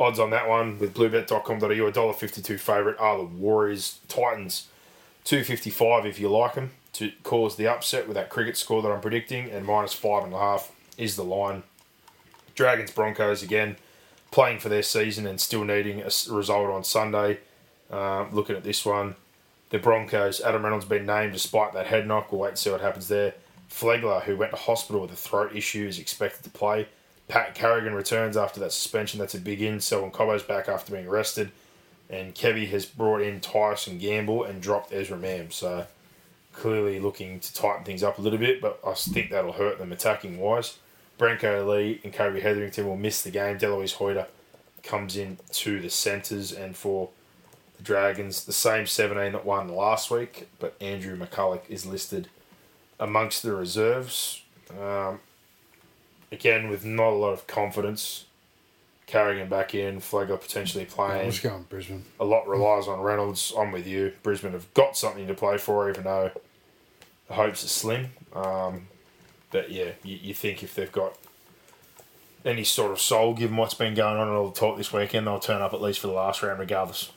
[SPEAKER 1] odds on that one with bluebet.com.au, $1.52 favourite are the Warriors. Titans, 255 if you like them to cause the upset with that cricket score that I'm predicting, and minus five and a half is the line. Dragons Broncos again playing for their season and still needing a result on Sunday. Um, looking at this one, the Broncos, Adam Reynolds been named despite that head knock. We'll wait and see what happens there. Flegler, who went to hospital with a throat issue, is expected to play. Pat Carrigan returns after that suspension. That's a big in. Selwyn Cobbo's back after being arrested. And Kevy has brought in Tyson Gamble and dropped Ezra Mam. So clearly looking to tighten things up a little bit, but I think that'll hurt them attacking wise. Branko Lee and Kobe Hetherington will miss the game. Delouise Hoeter comes in to the centres, and for the Dragons, the same 17 that won last week, but Andrew McCullough is listed amongst the reserves. Um, again, with not a lot of confidence. carrying him back in, Flegler potentially playing
[SPEAKER 2] Let's go on Brisbane.
[SPEAKER 1] a lot relies on Reynolds. I'm with you. Brisbane have got something to play for, even though hopes are slim. Um, but yeah, you, you think if they've got any sort of soul, given what's been going on and all the talk this weekend, they'll turn up at least for the last round regardless.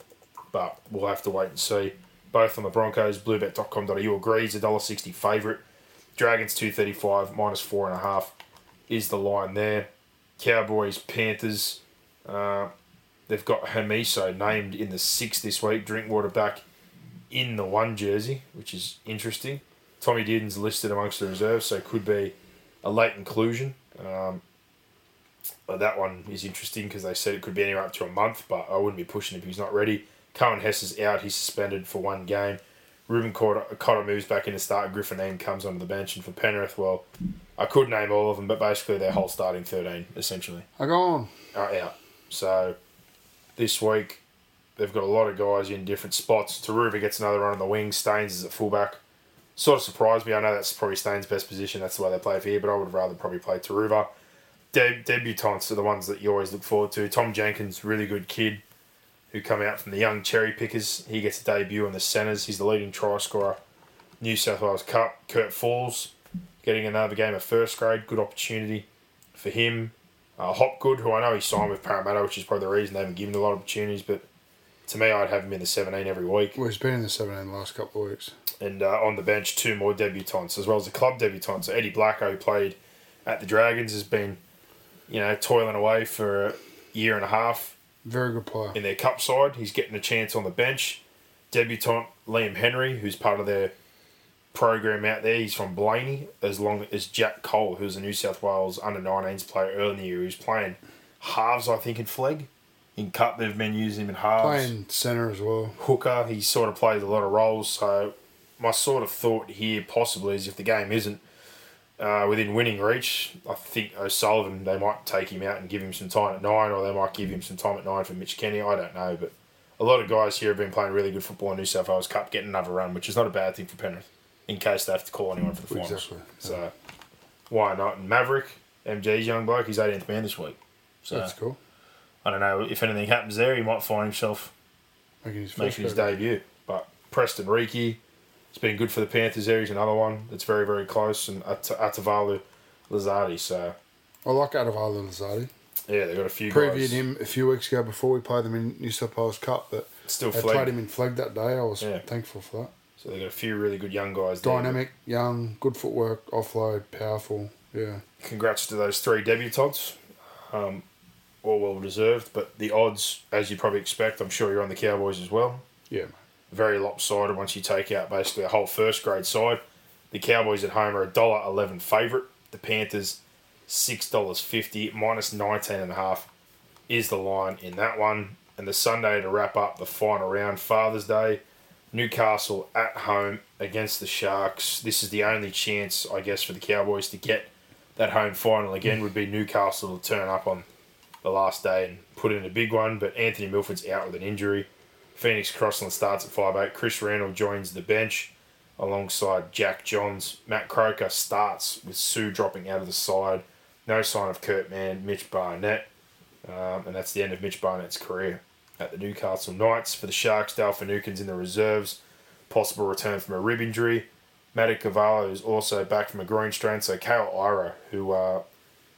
[SPEAKER 1] But we'll have to wait and see. Both on the Broncos, bluebet.com.au agrees, $1.60 favourite. Dragons 235 minus four and a half is the line there. Cowboys, Panthers, uh, they've got Hamiso named in the six this week. Drinkwater back in the one jersey, which is interesting. Tommy Dearden's listed amongst the reserves, so it could be a late inclusion. Um, but that one is interesting because they said it could be anywhere up to a month, but I wouldn't be pushing if he's not ready. Coen Hess is out. He's suspended for one game. Reuben Cotter, Cotter moves back in to start. Griffin Neame comes onto the bench. And for Penrith, well, I could name all of them, but basically their whole starting 13, essentially
[SPEAKER 2] I go on.
[SPEAKER 1] are out. So this week they've got a lot of guys in different spots. Turuva gets another run on the wing. Staines is at fullback. Sort of surprised me. I know that's probably Staines' best position. That's the way they play for here, but I would rather probably play Turuva. De- debutants are the ones that you always look forward to. Tom Jenkins, really good kid who come out from the young cherry pickers. He gets a debut in the centres. He's the leading try scorer. New South Wales Cup. Kurt Falls getting another game of first grade. Good opportunity for him. Uh, Hopgood, who I know he signed with Parramatta, which is probably the reason they haven't given him a lot of opportunities, but to me, I'd have him in the 17 every week.
[SPEAKER 2] Well, he's been in the 17 the last couple of weeks.
[SPEAKER 1] And uh, on the bench, two more debutants, as well as the club debutants. So Eddie Blacker, who played at the Dragons, has been, you know, toiling away for a year and a half
[SPEAKER 2] Very good player.
[SPEAKER 1] in their cup side. He's getting a chance on the bench. Debutant Liam Henry, who's part of their program out there. He's from Blayney, as long as Jack Cole, who's a New South Wales under 19s player early in the year, who's playing halves, I think, in Flegg. In Cup, they've been using him in halves.
[SPEAKER 2] Playing centre as well.
[SPEAKER 1] Hooker, he sort of plays a lot of roles. So, my sort of thought here possibly is if the game isn't uh, within winning reach, I think O'Sullivan, they might take him out and give him some time at nine, or they might give him some time at nine for Mitch Kenny. I don't know. But a lot of guys here have been playing really good football in New South Wales Cup, getting another run, which is not a bad thing for Penrith in case they have to call anyone for the finals.
[SPEAKER 2] Exactly,
[SPEAKER 1] So, why not? And Mavrik, MG's young bloke. He's 18th man this week. So
[SPEAKER 2] That's cool.
[SPEAKER 1] I don't know if anything happens there, he might find himself
[SPEAKER 2] Making his
[SPEAKER 1] making his debut. But Preston Riki, it's been good for the Panthers there. He's another one that's very, very close. And At- Atavalu Lazardi. So,
[SPEAKER 2] I like Adavalo and Lazardi.
[SPEAKER 1] yeah, they've got a few
[SPEAKER 2] Previewed
[SPEAKER 1] guys.
[SPEAKER 2] him a few weeks ago before we played them in New South Wales Cup, but
[SPEAKER 1] Still
[SPEAKER 2] they
[SPEAKER 1] flagged.
[SPEAKER 2] played him in flag that day. I was
[SPEAKER 1] Yeah.
[SPEAKER 2] thankful for that.
[SPEAKER 1] So they've got a few really good young guys there.
[SPEAKER 2] Dynamic, young, good footwork, offload, powerful. Yeah.
[SPEAKER 1] Congrats to those three debutants. Um, all well deserved. But the odds, as you probably expect, I'm sure you're on the Cowboys as well.
[SPEAKER 2] Yeah, mate.
[SPEAKER 1] Very lopsided once you take out basically a whole first grade side. The Cowboys at home are a dollar eleven favourite. The Panthers six dollars fifty minus nineteen and a half is the line in that one. And the Sunday to wrap up the final round, Father's Day, Newcastle at home against the Sharks. This is the only chance, I guess, for the Cowboys to get that home final again. Would be Newcastle to turn up on the last day and put in a big one. But Anthony Milford's out with an injury. Phoenix Crossland starts at 5'8. Chris Randall joins the bench alongside Jack Johns. Matt Croker starts with Sue dropping out of the side. No sign of Kurt Mann, Mitch Barnett. Um, and that's the end of Mitch Barnett's career at the Newcastle Knights. For the Sharks, Dale Finucane's in the reserves. Possible return from a rib injury. Matic Cavallo is also back from a groin strain. So Kayal Iro, who uh,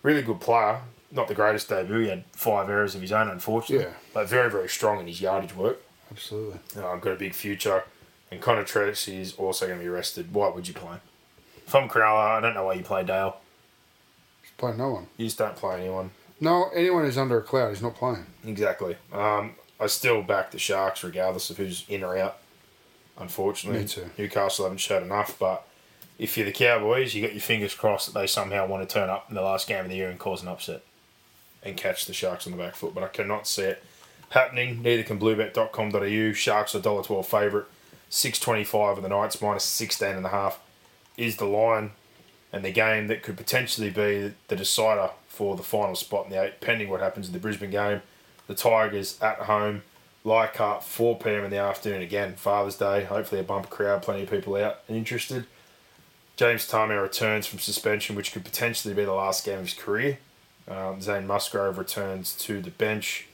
[SPEAKER 1] really good player, not the greatest debut. He had five errors of his own, unfortunately.
[SPEAKER 2] Yeah.
[SPEAKER 1] But very, very strong in his yardage work.
[SPEAKER 2] Absolutely.
[SPEAKER 1] I've got a big future. And Connor Tracey is also going to be arrested. Why would you play? If I'm Cronulla, I don't know why you play Dale.
[SPEAKER 2] He's playing no one.
[SPEAKER 1] You just don't play anyone.
[SPEAKER 2] No, anyone who's under a cloud, he's not playing.
[SPEAKER 1] Exactly. Um, I still back the Sharks regardless of who's in or out. Unfortunately,
[SPEAKER 2] Me too.
[SPEAKER 1] Newcastle haven't showed enough. But if you're the Cowboys, you got your fingers crossed that they somehow want to turn up in the last game of the year and cause an upset and catch the Sharks on the back foot. But I cannot see it happening. Neither can Bluebet.com.au. Sharks are $1.12 favourite. Six twenty five, and the Knights minus sixteen and a half is the line, and the game that could potentially be the decider for the final spot in the eight, pending what happens in the Brisbane game. The Tigers at home, Leichhardt, 4 pm in the afternoon again, Father's Day. Hopefully, a bumper crowd, plenty of people out and interested. James Tamou returns from suspension, which could potentially be the last game of his career. Um, Zane Musgrove returns to the bench.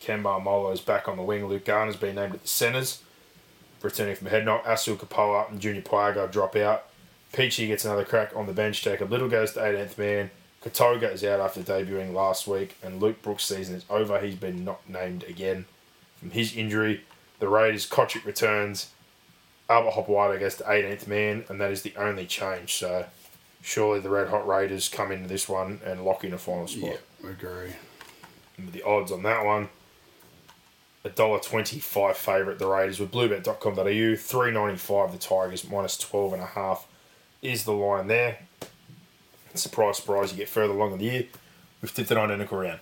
[SPEAKER 1] Kemba Molo is back on the wing. Luke Garner's been named at the centres. Returning from head knock, Asu Kepaoa and Junior Pauga drop out. Peachy gets another crack on the bench. Jacob Liddle goes to 18th man. Katoga is out after debuting last week, and Luke Brooks' season is over. He's been not named again from his injury. The Raiders, Kotrick returns. Albert Hopoate goes to 18th man, and that is the only change. So surely the Red Hot Raiders come into this one and lock in a final spot.
[SPEAKER 2] Yeah, agree.
[SPEAKER 1] And the odds on that one, a dollar twenty-five favourite. The Raiders with Bluebet.com.au, three ninety-five. The Tigers minus twelve and a half is the line there. Surprise, surprise! You get further along in the year. We've tipped an identical round.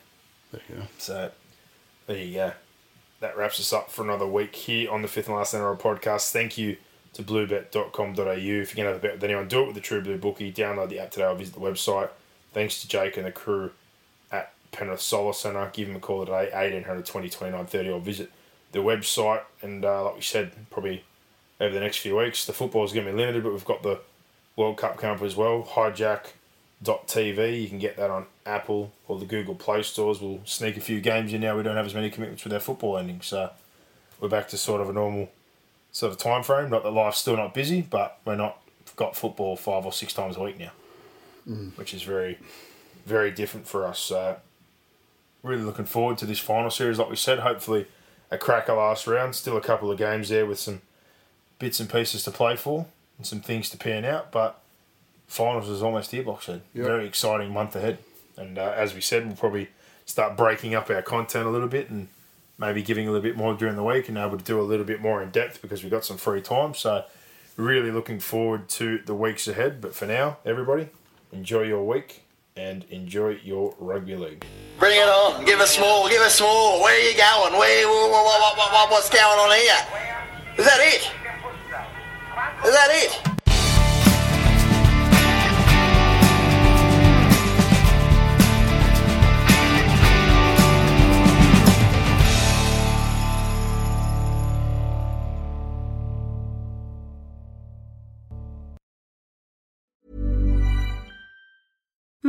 [SPEAKER 2] There you go.
[SPEAKER 1] So there you go. That wraps us up for another week here on the Fifth and Last NRL podcast. Thank you to bluebet.com.au. If you're going to have a bet with anyone, do it with the True Blue Bookie. Download the app today or visit the website. Thanks to Jake and the crew Penrith Solar Centre. Give them a call today, 1800 20 29 30, or visit the website. And uh, like we said, probably over the next few weeks, the football is going to be limited, but we've got the World Cup coming up as well. Hijack.tv. You can get that on Apple or the Google Play stores. We'll sneak a few games in now. We don't have as many commitments with our football endings, so we're back to sort of a normal sort of time frame. Not that life's still not busy, but we're not got football five or six times a week now, which is very, very different for us. So really looking forward to this final series. Like we said, hopefully a cracker last round. Still a couple of games there with some bits and pieces to play for and some things to pan out, but finals is almost here, Box said.
[SPEAKER 2] Yep.
[SPEAKER 1] Very exciting month ahead. And uh, as we said, we'll probably start breaking up our content a little bit and maybe giving a little bit more during the week and able to do a little bit more in depth because we've got some free time. So, really looking forward to the weeks ahead. But for now, everybody, enjoy your week and enjoy your rugby league.
[SPEAKER 3] Bring it on. Give us more. Give us more. Where are you going? Where? What, what, what's going on here? Is that it? Is that it?